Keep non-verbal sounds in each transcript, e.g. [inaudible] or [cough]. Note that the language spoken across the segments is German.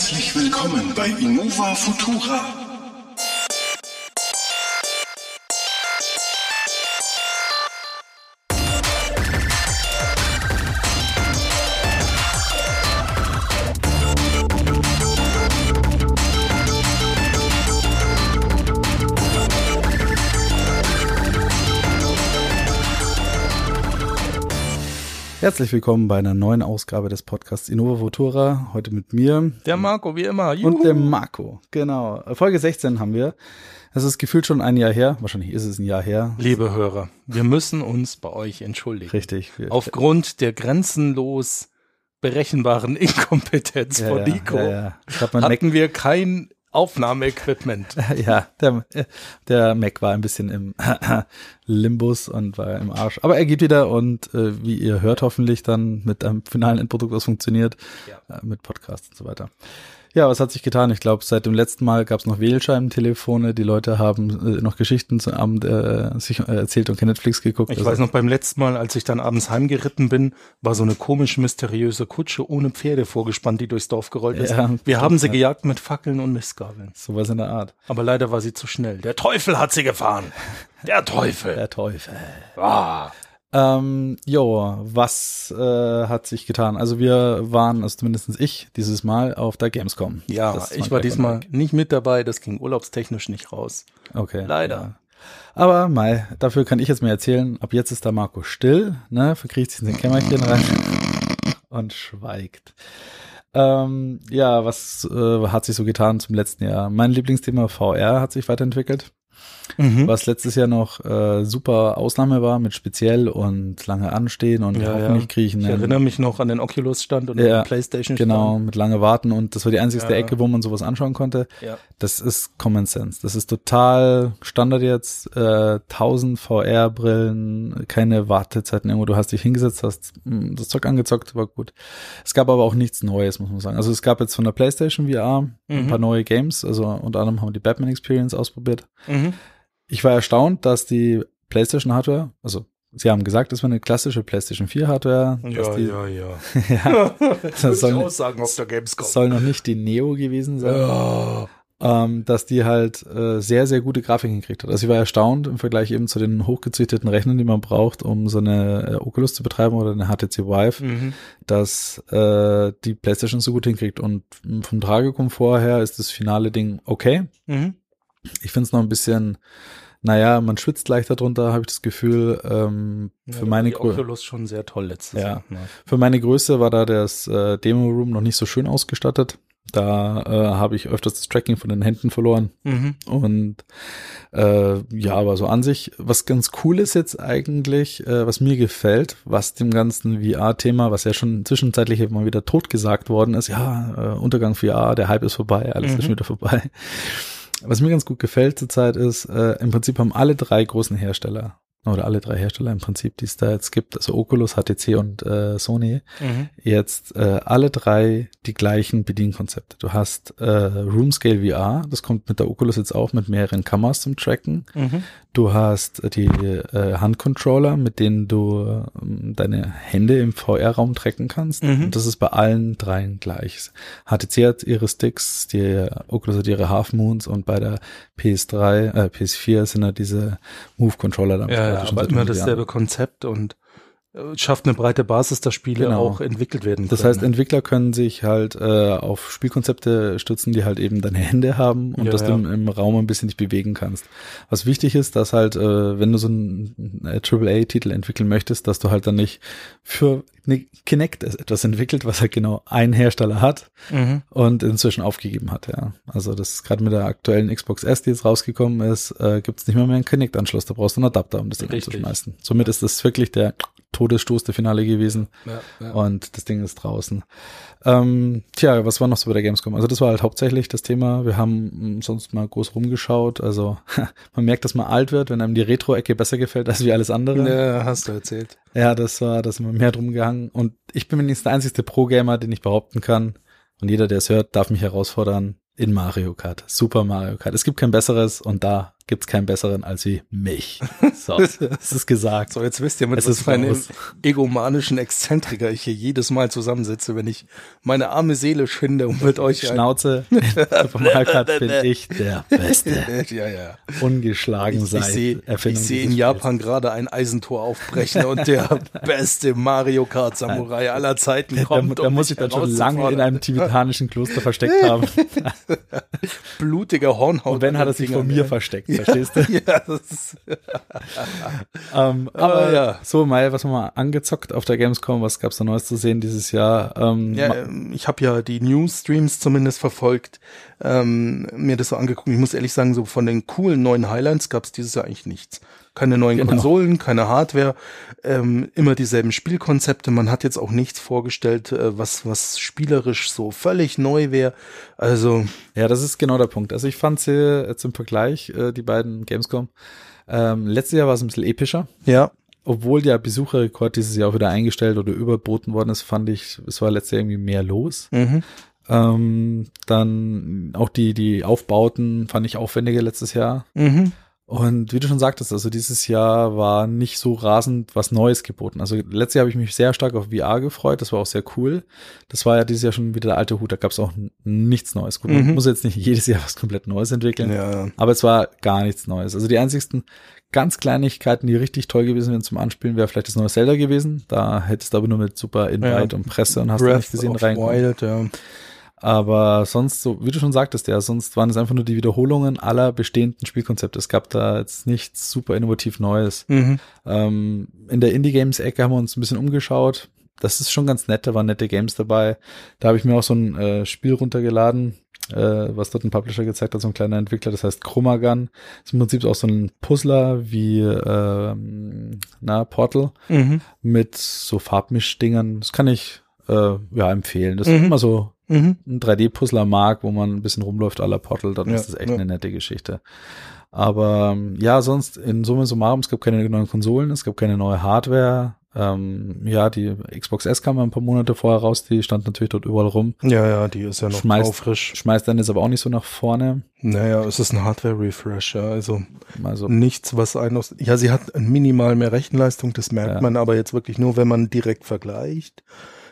Herzlich willkommen bei Innova Futura. Herzlich willkommen bei einer neuen Ausgabe des Podcasts Innova Futura. Heute mit mir. Der Marco, wie immer. Juhu. Und dem Marco, genau. Folge 16 haben wir. Es ist gefühlt schon ein Jahr her. Wahrscheinlich ist es ein Jahr her. Liebe Hörer, wir müssen uns bei euch entschuldigen. Richtig. Aufgrund der grenzenlos berechenbaren Inkompetenz ja, von Nico ja, ja, hatten wir kein Aufnahmeequipment. [laughs] Ja, der, der Mac war ein bisschen im [laughs] Limbus und war im Arsch. Aber er geht wieder und äh, wie ihr hört hoffentlich dann mit einem finalen Endprodukt, was funktioniert, ja. äh, mit Podcasts und so weiter. Ja, was hat sich getan? Ich glaube, seit dem letzten Mal gab es noch Wählscheibentelefone. Die Leute haben äh, noch Geschichten zum Abend äh, sich äh, erzählt und Netflix geguckt. Ich also. weiß noch, beim letzten Mal, als ich dann abends heimgeritten bin, war so eine komisch mysteriöse Kutsche ohne Pferde vorgespannt, die durchs Dorf gerollt ist. Ja, Wir haben sie ja. gejagt mit Fackeln und Mistgabeln. Sowas in der Art. Aber leider war sie zu schnell. Der Teufel hat sie gefahren. Der Teufel. Der Teufel. Ah. Ähm, jo, was äh, hat sich getan? Also wir waren, also zumindest ich, dieses Mal auf der Gamescom. Ja, ich war diesmal nicht mit dabei, das ging urlaubstechnisch nicht raus. Okay. Leider. Ja. Aber mal, dafür kann ich jetzt mir erzählen, ab jetzt ist da Marco still, ne, verkriecht sich in sein Kämmerchen rein [laughs] und schweigt. Ähm, ja, was äh, hat sich so getan zum letzten Jahr? Mein Lieblingsthema VR hat sich weiterentwickelt mhm. was letztes Jahr noch äh, super Ausnahme war mit speziell und lange anstehen und ja, hoffentlich ja. kriechen. Ich erinnere mich noch an den Oculus-Stand und ja, den Playstation-Stand. Genau, mit lange warten und das war die einzigste ja. Ecke, wo man sowas anschauen konnte. Ja. Das ist Common Sense. Das ist total Standard jetzt. Äh, 1000 VR-Brillen, keine Wartezeiten irgendwo. Du hast dich hingesetzt, hast hm, das Zeug angezockt, war gut. Es gab aber auch nichts Neues, muss man sagen. Also es gab jetzt von der Playstation VR mhm. ein paar neue Games. Also unter anderem haben wir die Batman Experience ausprobiert. Mhm. Ich war erstaunt, dass die PlayStation Hardware, also Sie haben gesagt, es war eine klassische PlayStation 4 Hardware. Ja, die, ja, ja, [laughs] ja. das soll, ich auch sagen auf der Gamescom. soll noch nicht die Neo gewesen sein. Ja. Ähm, dass die halt äh, sehr, sehr gute Grafik hinkriegt hat. Also ich war erstaunt im Vergleich eben zu den hochgezüchteten Rechnern, die man braucht, um so eine äh, Oculus zu betreiben oder eine HTC Vive, mhm. dass äh, die PlayStation so gut hinkriegt. Und vom Tragekomfort her ist das finale Ding okay. Mhm. Ich finde es noch ein bisschen naja, man schwitzt leichter drunter, habe ich das Gefühl. Ähm, ja, für meine Größe. schon sehr toll letztes ja. Jahr. Ne? Für meine Größe war da das äh, Demo-Room noch nicht so schön ausgestattet. Da äh, habe ich öfters das Tracking von den Händen verloren. Mhm. Und äh, ja, aber so an sich, was ganz cool ist jetzt eigentlich, äh, was mir gefällt, was dem ganzen VR-Thema, was ja schon zwischenzeitlich mal wieder totgesagt worden ist, ja, äh, Untergang VR, der Hype ist vorbei, alles mhm. ist schon wieder vorbei was mir ganz gut gefällt zurzeit ist, äh, im Prinzip haben alle drei großen Hersteller oder alle drei Hersteller im Prinzip, die es da jetzt gibt, also Oculus, HTC und äh, Sony, mhm. jetzt äh, alle drei die gleichen Bedienkonzepte. Du hast äh, Roomscale VR, das kommt mit der Oculus jetzt auch mit mehreren Kameras zum Tracken. Mhm. Du hast die äh, Handcontroller, mit denen du äh, deine Hände im VR-Raum tracken kannst. Mhm. Und das ist bei allen dreien gleich. HTC hat ihre Sticks, die Oculus hat ihre Half Moons und bei der PS3, äh, PS4 sind da diese Move-Controller dann. Ja, ja aber immer dasselbe Konzept und schafft eine breite Basis, dass Spiele genau. auch entwickelt werden können. Das heißt, Entwickler können sich halt äh, auf Spielkonzepte stützen, die halt eben deine Hände haben und ja, dass ja. du im, im, Raum ein bisschen dich bewegen kannst. Was wichtig ist, dass halt, äh, wenn du so einen AAA-Titel entwickeln möchtest, dass du halt dann nicht für eine Kinect etwas entwickelt, was halt genau ein Hersteller hat mhm. und inzwischen aufgegeben hat, ja. Also das gerade mit der aktuellen Xbox S, die jetzt rausgekommen ist, äh, gibt es nicht mehr, mehr einen Kinect-Anschluss. Da brauchst du einen Adapter, um das Ding anzuschmeißen. Somit ist das wirklich der Todesstoß der Finale gewesen. Ja, ja. Und das Ding ist draußen. Ähm, tja, was war noch so bei der Gamescom? Also das war halt hauptsächlich das Thema. Wir haben sonst mal groß rumgeschaut. Also [laughs] man merkt, dass man alt wird, wenn einem die Retro-Ecke besser gefällt als wie alles andere. Ja, hast du erzählt. Ja, das war, das immer mehr drum gehangen. Und ich bin wenigstens der einzige Pro-Gamer, den ich behaupten kann. Und jeder, der es hört, darf mich herausfordern in Mario Kart. Super Mario Kart. Es gibt kein besseres und da gibt's keinen besseren als wie mich. [laughs] So, das ist gesagt. So, jetzt wisst ihr, mit es was für einem egomanischen Exzentriker ich hier jedes Mal zusammensitze, wenn ich meine arme Seele schinde und mit euch Schnauze. [laughs] Supermarkt [laughs] bin ich der Beste. ja, ja. Ungeschlagen sein. Ich, ich sehe in Japan gerade ein Eisentor aufbrechen und der beste Mario Kart Samurai aller Zeiten kommt. Da, da muss ich dann schon lange in einem tibetanischen Kloster versteckt haben. Blutiger Hornhaut. Und wenn hat er sich vor mir versteckt, verstehst du? [laughs] ja, das ist [laughs] ähm, aber ja. so mal, was haben wir angezockt auf der Gamescom, was gab's da Neues zu sehen dieses Jahr? Ähm, ja, ähm, ich habe ja die News-Streams zumindest verfolgt, ähm, mir das so angeguckt. Ich muss ehrlich sagen, so von den coolen neuen Highlights gab's dieses Jahr eigentlich nichts keine neuen genau. Konsolen, keine Hardware, ähm, immer dieselben Spielkonzepte. Man hat jetzt auch nichts vorgestellt, äh, was was spielerisch so völlig neu wäre. Also ja, das ist genau der Punkt. Also ich fand sie jetzt im Vergleich äh, die beiden Gamescom. Ähm, letztes Jahr war es ein bisschen epischer. Ja. Obwohl der Besucherrekord dieses Jahr auch wieder eingestellt oder überboten worden ist, fand ich, es war letztes Jahr irgendwie mehr los. Mhm. Ähm, dann auch die, die Aufbauten fand ich aufwendiger letztes Jahr. Mhm. Und wie du schon sagtest, also dieses Jahr war nicht so rasend was Neues geboten. Also letztes Jahr habe ich mich sehr stark auf VR gefreut, das war auch sehr cool. Das war ja dieses Jahr schon wieder der alte Hut, da gab es auch nichts Neues. Gut, man mhm. muss jetzt nicht jedes Jahr was komplett Neues entwickeln, ja. aber es war gar nichts Neues. Also die einzigsten ganz Kleinigkeiten, die richtig toll gewesen wären zum Anspielen, wäre vielleicht das neue Zelda gewesen. Da hättest du aber nur mit super Invite ja. und Presse und hast Breath nicht gesehen rein. Aber sonst, so wie du schon sagtest, ja, sonst waren es einfach nur die Wiederholungen aller bestehenden Spielkonzepte. Es gab da jetzt nichts super innovativ Neues. Mhm. Ähm, in der Indie-Games-Ecke haben wir uns ein bisschen umgeschaut. Das ist schon ganz nett, da waren nette Games dabei. Da habe ich mir auch so ein äh, Spiel runtergeladen, äh, was dort ein Publisher gezeigt hat, so ein kleiner Entwickler, das heißt Chromagun. Das ist im Prinzip auch so ein Puzzler wie ähm, na, Portal mhm. mit so Farbmischdingern. Das kann ich äh, ja empfehlen. Das mhm. ist immer so mhm. ein 3D-Puzzler mag, wo man ein bisschen rumläuft la Portal, dann ja, ist das echt ja. eine nette Geschichte. Aber ja, sonst in Summe summarum, es gab keine neuen Konsolen, es gab keine neue Hardware. Ähm, ja, die Xbox S kam ein paar Monate vorher raus, die stand natürlich dort überall rum. Ja, ja, die ist ja noch schmeißt, frisch. Schmeißt dann jetzt aber auch nicht so nach vorne. Naja, es ist ein Hardware-Refresh, ja, also, also nichts, was einen aus, ja, sie hat minimal mehr Rechenleistung, das merkt ja. man aber jetzt wirklich nur, wenn man direkt vergleicht.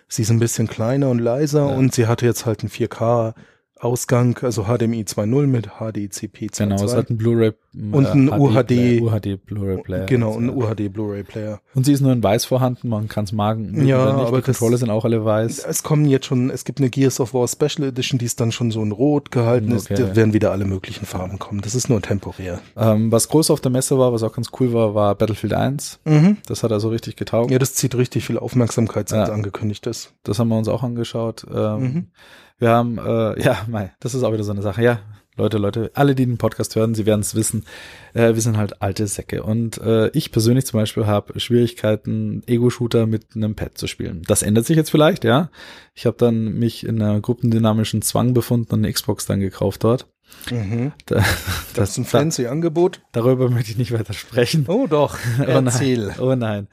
Sie ist ein bisschen kleiner und leiser ja. und sie hatte jetzt halt ein 4K Ausgang, also HDMI 2.0 mit HDCP 2.2. Genau, es hat ein Blu-ray und äh, ein UHD, UHD Blu-ray Player. Genau, ein UHD Blu-ray Player. Und sie ist nur in weiß vorhanden, man kann es magen. Ja, aber die Controller sind auch alle weiß. Es kommen jetzt schon, es gibt eine Gears of War Special Edition, die ist dann schon so in rot gehalten okay. ist. Da werden wieder alle möglichen Farben kommen. Das ist nur temporär. Ähm, was groß auf der Messe war, was auch ganz cool war, war Battlefield 1. Mhm. Das hat also richtig getaugt. Ja, das zieht richtig viel Aufmerksamkeit, seit ja. angekündigt ist. Das haben wir uns auch angeschaut. Ähm, mhm. Wir haben, äh, [laughs] ja, mei, das ist auch wieder so eine Sache. Ja, Leute, Leute, alle, die den Podcast hören, sie werden es wissen. Äh, wir sind halt alte Säcke. Und äh, ich persönlich zum Beispiel habe Schwierigkeiten, Ego-Shooter mit einem Pad zu spielen. Das ändert sich jetzt vielleicht, ja. Ich habe dann mich in einer gruppendynamischen Zwang befunden und eine Xbox dann gekauft dort. Mhm. Da, das, das, ist ein fancy da, Angebot. Darüber möchte ich nicht weiter sprechen. Oh doch, erzähl. [laughs] oh nein. Oh nein.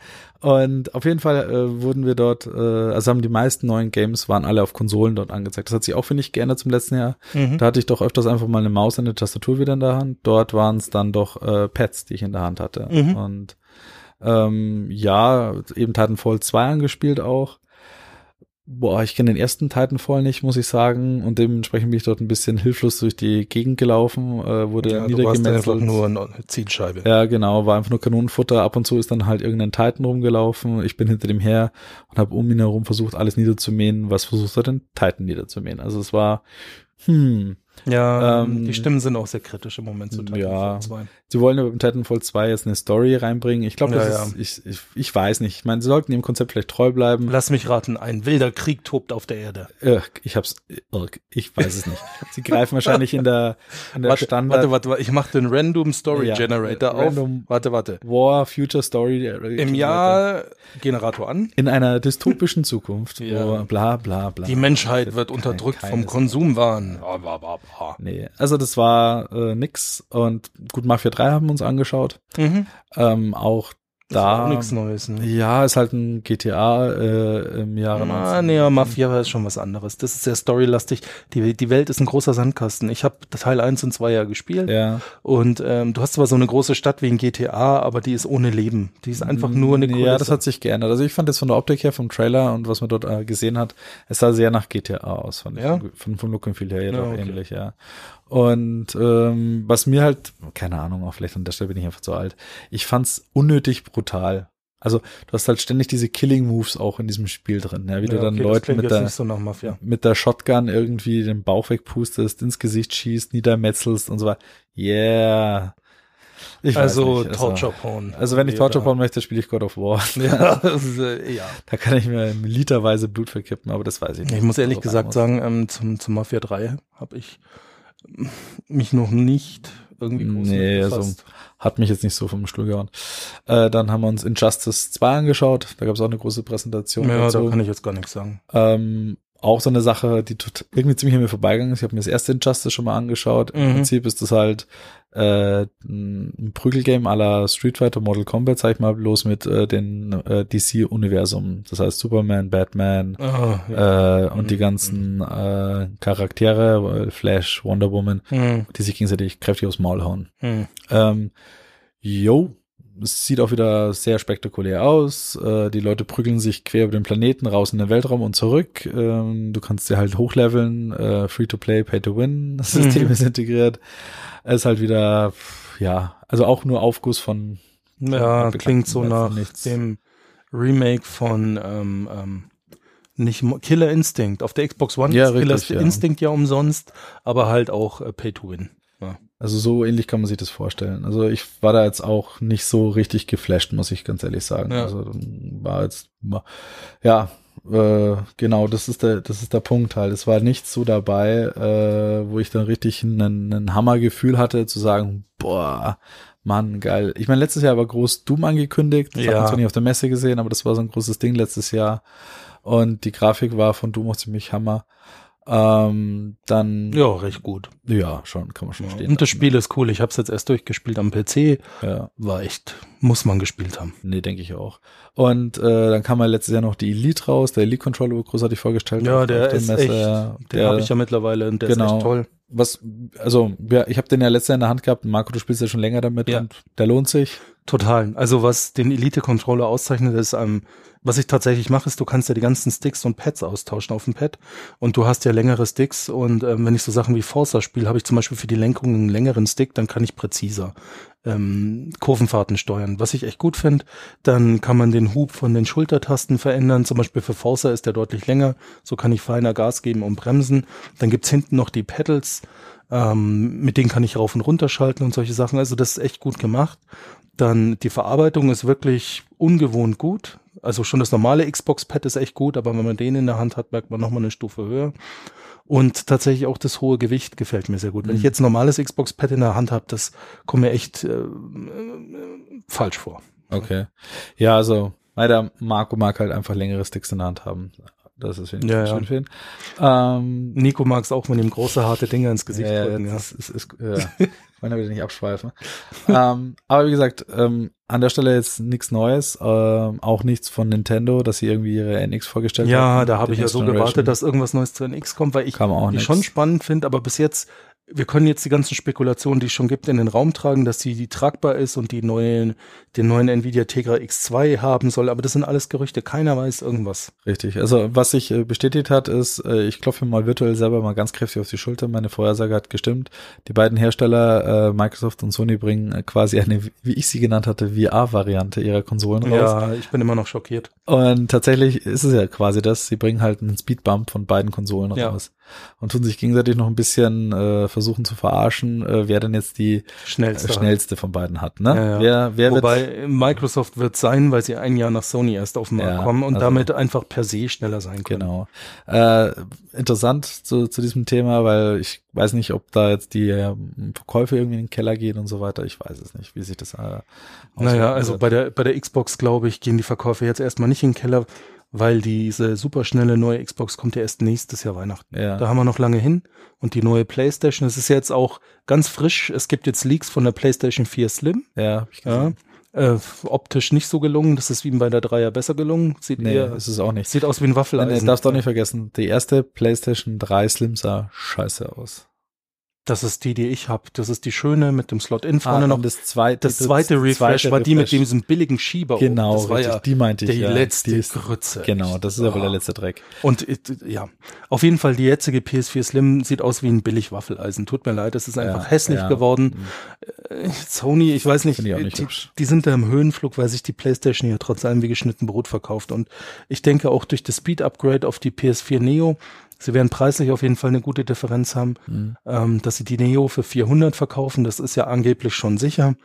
Und auf jeden Fall äh, wurden wir dort, äh, also haben die meisten neuen Games waren alle auf Konsolen dort angezeigt. Das hat sich auch, finde ich, geändert zum letzten Jahr. Mhm. Da hatte ich doch öfters einfach mal eine Maus und eine Tastatur wieder in der Hand. Dort waren es dann doch äh, Pads, die ich in der Hand hatte. Mhm. Und ähm, ja, eben Titanfall 2 angespielt auch. Boah, ich kenne den ersten Titanfall nicht, muss ich sagen. Und dementsprechend bin ich dort ein bisschen hilflos durch die Gegend gelaufen, äh, wurde ja, niedergemetzelt. einfach nur eine Zielscheibe. Ja, genau, war einfach nur Kanonenfutter. Ab und zu ist dann halt irgendein Titan rumgelaufen. Ich bin hinter dem her und habe um ihn herum versucht, alles niederzumähen. Was versucht er denn? Titan niederzumähen. Also es war, hm, ja, ähm, die Stimmen sind auch sehr kritisch im Moment zu Titanfall ja, 2. Sie wollen ja beim Titanfall 2 jetzt eine Story reinbringen. Ich glaube, das ja, ist, ich, ich, ich weiß nicht. Ich meine, sie sollten dem Konzept vielleicht treu bleiben. Lass mich raten, ein wilder Krieg tobt auf der Erde. Äh, ich hab's, ich weiß es nicht. [laughs] sie greifen wahrscheinlich in der, in der warte, Standard. Warte, warte, warte, ich mache den Random Story ja, Generator Random auf. Warte, warte. War Future Story. Äh, Im Jahr Generator an. In einer dystopischen [laughs] Zukunft, wo bla bla bla. Die Menschheit wird unterdrückt vom Konsumwahn. Nee, also das war äh, nix. Und gut, Mafia 3 haben wir uns angeschaut. Mhm. Ähm, auch da ist nichts Neues. Ne? Ja, ist halt ein GTA äh, im Jahre. Ah, nee, Mafia ist schon was anderes. Das ist sehr storylastig. Die, die Welt ist ein großer Sandkasten. Ich habe Teil 1 und 2 ja gespielt. Ja. Und ähm, du hast zwar so eine große Stadt wie in GTA, aber die ist ohne Leben. Die ist einfach nur eine Kulisse. Ja, das hat sich geändert. Also ich fand das von der Optik her, vom Trailer und was man dort äh, gesehen hat, es sah sehr nach GTA aus. Fand ja? ich. Von, vom Look and Feel her ja, okay. ähnlich, ja. Und ähm, was mir halt, keine Ahnung, auch vielleicht an der Stelle bin ich einfach zu alt. Ich fand's unnötig brutal. Also du hast halt ständig diese Killing Moves auch in diesem Spiel drin, ja, wie du dann okay, Leuten mit der, so mit der Shotgun irgendwie den Bauch wegpustest, ins Gesicht schießt, niedermetzelst und so weiter. Yeah. Ich also also, Torture Porn. Also wenn ich Torture Porn möchte, spiele ich God of War. [laughs] Ja, [laughs] ist, äh, ja. Da kann ich mir literweise Blut verkippen, aber das weiß ich nicht. Ich muss ehrlich gesagt sagen, ähm, zum, zum Mafia 3 habe ich mich noch nicht irgendwie groß Nee, also hat mich jetzt nicht so vom Stuhl gehauen. Äh, dann haben wir uns Injustice 2 angeschaut. Da gab es auch eine große Präsentation. Ja, dazu. da kann ich jetzt gar nichts sagen. Ähm, auch so eine Sache, die tut irgendwie ziemlich an mir vorbeigegangen ist. Ich habe mir das erste Injustice schon mal angeschaut. Im Mhm. Prinzip ist das halt äh, ein Prügelgame aller Street Fighter, Mortal Kombat, sag ich mal, bloß mit äh, den äh, DC-Universum. Das heißt Superman, Batman Oh, äh, und Mhm. die ganzen äh, Charaktere, äh, Flash, Wonder Woman, Hm, die sich gegenseitig kräftig aufs Maul hauen. hm. Ähm, yo, es sieht auch wieder sehr spektakulär aus. Äh, die Leute prügeln sich quer über den Planeten, raus in den Weltraum und zurück. Ähm, du kannst sie halt hochleveln, äh, free to play, pay to win. [laughs] Das System Mhm. ist integriert. Es ist halt wieder, ja, also auch nur Aufguss von Ja, klingt so nach nichts. dem Remake von ähm, ähm, nicht Killer Instinct. Auf der Xbox One Ja, ist Killer richtig, ja. Instinct ja umsonst, aber halt auch äh, Pay to Win. Ja. Also so ähnlich kann man sich das vorstellen. Also ich war da jetzt auch nicht so richtig geflasht, muss ich ganz ehrlich sagen. Ja. Also war jetzt, ja, äh, genau, das ist der, das ist der Punkt halt. Es war nichts so dabei, äh, wo ich dann richtig einen Hammergefühl hatte, zu sagen, boah, Mann, geil. Ich meine, letztes Jahr war groß Doom angekündigt. Das hat Ja. man zwar nicht auf der Messe gesehen, aber das war so ein großes Ding letztes Jahr. Und die Grafik war von Doom auch ziemlich Hammer. Ähm, dann, ja, recht gut. ja, schon, kann man schon stehen. Und das. Spiel ist cool. Ich habe es jetzt erst durchgespielt am PC. Ja. War echt, muss man gespielt haben. Nee, denke ich auch. Und äh, dann kam ja letztes Jahr noch die Elite raus, der Elite Controller wurde großartig vorgestellt. Ja, der ist Messe. echt, Der, Den habe ich ja mittlerweile und der ist genau. echt toll. was, also ja, ich habe den ja letztes Jahr in der Hand gehabt. Marco, du spielst ja schon länger damit Ja. und der lohnt sich. Total. Also was den Elite-Controller auszeichnet, ist, ähm, was ich tatsächlich mache, ist, du kannst ja die ganzen Sticks und Pads austauschen auf dem Pad und du hast ja längere Sticks und ähm, wenn ich so Sachen wie Forza spiele, habe ich zum Beispiel für die Lenkung einen längeren Stick, dann kann ich präziser ähm, Kurvenfahrten steuern, was ich echt gut finde. Dann kann man den Hub von den Schultertasten verändern, zum Beispiel für Forza ist der deutlich länger, so kann ich feiner Gas geben und bremsen. Dann gibt's hinten noch die Pedals, ähm, mit denen kann ich rauf und runter schalten und solche Sachen, also das ist echt gut gemacht. Dann die Verarbeitung ist wirklich ungewohnt gut. Also schon das normale Xbox-Pad ist echt gut, aber wenn man den in der Hand hat, merkt man nochmal eine Stufe höher. Und tatsächlich auch das hohe Gewicht gefällt mir sehr gut. Wenn Mhm. ich jetzt ein normales Xbox-Pad in der Hand habe, das kommt mir echt äh, äh, falsch vor. Okay. Ja, also leider Marco mag halt einfach längere Sticks in der Hand haben. Das ist wenigstens Ja, ja. schön für ihn. Ähm, Nico mag es auch, wenn ihm große, harte Dinger ins Gesicht ja, drücken. Ja. das ist, ist, ist, ja. [laughs] wollen wir wieder nicht abschweifen. ähm, aber wie gesagt, ähm, an der Stelle jetzt nichts Neues, ähm, auch nichts von Nintendo, dass sie irgendwie ihre NX vorgestellt Ja, haben. da habe ich ja so Generation. gewartet, dass irgendwas Neues zu NX kommt, weil ich die schon spannend finde, aber bis jetzt, wir können jetzt die ganzen Spekulationen, die es schon gibt, in den Raum tragen, dass sie die tragbar ist und die neuen, den neuen Nvidia Tegra X2 haben soll, aber das sind alles Gerüchte, keiner weiß irgendwas. Richtig. Also was sich äh, bestätigt hat, ist, äh, ich klopfe mal virtuell selber mal ganz kräftig auf die Schulter. Meine Vorhersage hat gestimmt. Die beiden Hersteller, äh, Microsoft und Sony, bringen quasi eine, wie ich sie genannt hatte, VR-Variante ihrer Konsolen raus. Ja, ich bin immer noch schockiert. Und tatsächlich ist es ja quasi das. Sie bringen halt einen Speedbump von beiden Konsolen Ja. raus. Und tun sich gegenseitig noch ein bisschen äh, versuchen zu verarschen, äh, wer denn jetzt die Schnellste. äh, schnellste von beiden hat. Ne? Ja, ja. Wer, wer Wobei Microsoft wird sein, weil sie ein Jahr nach Sony erst auf den Markt Ja, kommen und also- damit einfach per se schneller sein können. Genau. Äh, interessant zu, zu diesem Thema, weil ich weiß nicht, ob da jetzt die ähm, Verkäufe irgendwie in den Keller gehen und so weiter. Ich weiß es nicht, wie sich das äh, Naja, also wird. bei der, bei der Xbox, glaube ich, gehen die Verkäufe jetzt erstmal nicht in den Keller, weil diese superschnelle neue Xbox kommt ja erst nächstes Jahr Weihnachten. ja. Da haben wir noch lange hin. Und die neue PlayStation, es ist jetzt auch ganz frisch. Es gibt jetzt Leaks von der PlayStation 4 Slim. ja, hab ich Ja. gesehen. Äh, optisch nicht so gelungen. Das ist wie bei der Dreier besser gelungen. Sieht Nee, eher, ist es auch nicht. sieht aus wie ein Nee, Waffeleisen. nee, darfst doch nicht vergessen, die erste PlayStation 3 Slim sah scheiße aus. Das ist die, die ich habe. Das ist die schöne mit dem Slot-In vorne Ah, noch. das zweite, Das zweite Refresh zweite war die mit Refresh. diesem billigen Schieber. oben. Genau, das war richtig, ja die meinte ich. die ja. letzte Die ist, Grütze. genau, das ist ja wohl der Ah. letzte Dreck. Und äh, ja, auf jeden Fall die jetzige PS4 Slim sieht aus wie ein billig Waffeleisen. Tut mir leid, es ist einfach Ja, hässlich ja. geworden. Äh, Sony, ich weiß nicht, ich auch nicht die, die sind da im Höhenflug, weil sich die PlayStation hier trotz allem wie geschnitten Brot verkauft. Und ich denke auch durch das Speed Upgrade auf die PS4 Neo, sie werden preislich auf jeden Fall eine gute Differenz haben, Mhm. ähm, dass sie die Neo für 400 verkaufen. Das ist ja angeblich schon sicher.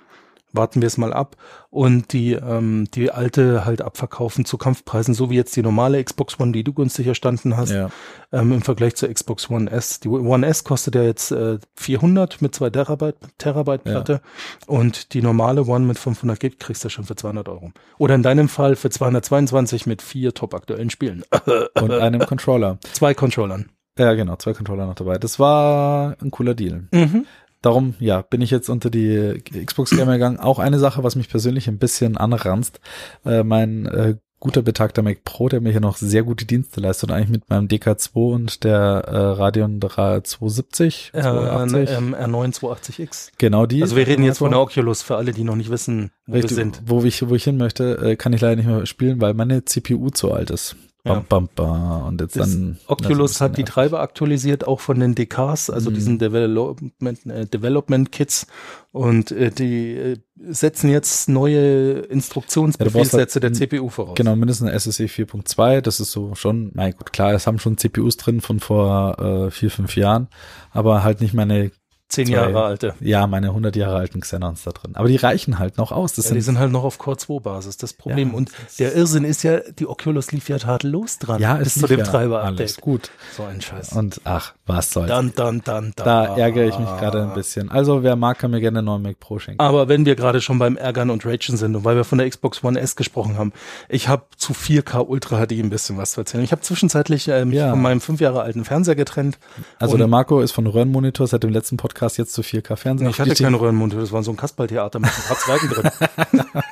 Warten wir es mal ab und die ähm, die alte halt abverkaufen zu Kampfpreisen, so wie jetzt die normale Xbox One, die du günstig erstanden hast, Ja. ähm, im Vergleich zur Xbox One S. Die One S kostet ja jetzt äh, 400 mit 2 Terabyte, Terabyte Ja. Platte und die normale One mit 500 Gig kriegst du schon für 200 Euro. Oder in deinem Fall für 222 mit vier top aktuellen Spielen. [laughs] Und einem Controller. Zwei Controllern. Ja, genau, zwei Controller noch dabei. Das war ein cooler Deal. Mhm. Darum, ja, bin ich jetzt unter die Xbox Gamer gegangen. Auch eine Sache, was mich persönlich ein bisschen anranzt. Äh, mein äh, guter betagter Mac Pro, der mir hier noch sehr gute Dienste leistet, und eigentlich mit meinem DK2 und der äh, Radeon 3 270, Äh, 280. ähm, R9 280X. genau die. Also wir reden jetzt von der Oculus für alle, die noch nicht wissen, wo Richtig, wir sind. Wo ich, wo ich hin möchte, äh, kann ich leider nicht mehr spielen, weil meine CPU zu alt ist. Bam, bam, bam. Und jetzt Das dann. Oculus hat die Treiber aktualisiert, auch von den DKs, also Mhm. diesen Development, äh, Development Kits. Und äh, die äh, setzen jetzt neue Instruktionsbefehlssätze Ja, brauchst der halt- CPU voraus. Genau, mindestens eine SSE 4.2, das ist so schon, na gut, klar, es haben schon CPUs drin von vor äh, vier, fünf Jahren, aber halt nicht meine, Zehn zwei- Jahre alte. ja, meine 100 Jahre alten Xenons da drin. Aber die reichen halt noch aus. Das Ja, die sind, sind halt noch auf Core 2 Basis, das Problem. Ja, und der Irrsinn ist ja, die Oculus lief ja tadellos dran. ja, ist zu dem ja Treiber alles gut. So ein Scheiß. Und ach, was soll's. dann, dann, dann, dann. da ärgere ich mich gerade ein bisschen. Also, wer mag, kann mir gerne einen neuen Mac Pro schenken. Aber wenn wir gerade schon beim Ärgern und Ragen sind und weil wir von der Xbox One S gesprochen haben, ich habe zu 4K Ultra HD ein bisschen was zu erzählen. Ich habe zwischenzeitlich äh, mich Ja. von meinem fünf Jahre alten Fernseher getrennt. Also, der Marco ist von Röhrenmonitor seit dem letzten Podcast jetzt zu 4K Fernsehen. ich hatte keine Röhrenmund, das war so ein Kasperltheater mit ein paar Zweigen drin. [laughs]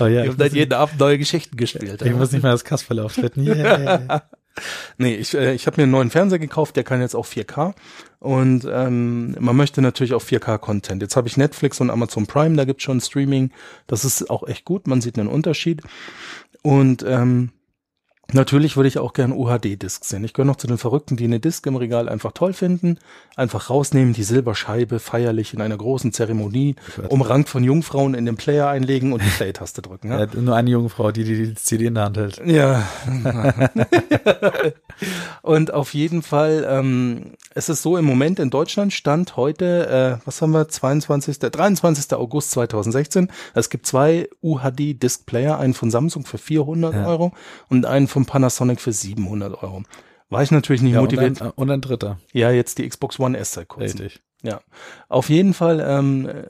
oh, ja, Ich habe seit jeden Abend neue Geschichten gespielt. ich muss nicht mehr das Kasperle auftreten. Yeah. [laughs] Nee, ich, äh, ich habe mir einen neuen Fernseher gekauft, der kann jetzt auch 4K. Und ähm, man möchte natürlich auch 4K-Content. Jetzt habe ich Netflix und Amazon Prime, da gibt's schon Streaming. Das ist auch echt gut, man sieht einen Unterschied. Und ähm, natürlich würde ich auch gern UHD-Discs sehen. Ich gehöre noch zu den Verrückten, die eine Disc im Regal einfach toll finden. Einfach rausnehmen, die Silberscheibe feierlich in einer großen Zeremonie, Gott. umrankt von Jungfrauen in den Player einlegen und die [laughs] Play-Taste drücken. Ja? Nur eine junge Frau, die die, die CD in der Hand hält. Ja. [laughs] und auf jeden Fall, ähm, es ist so im Moment in Deutschland stand heute, äh, was haben wir, 22., 23. August 2016. Es gibt zwei UHD Disc Player, einen von Samsung für 400 Ja. Euro und einen von Panasonic für 700 Euro. War ich natürlich nicht Ja, und, motiviert. ein, und ein dritter. ja, jetzt die Xbox One S seit kurzem. Richtig. Ja, auf jeden Fall ähm, äh,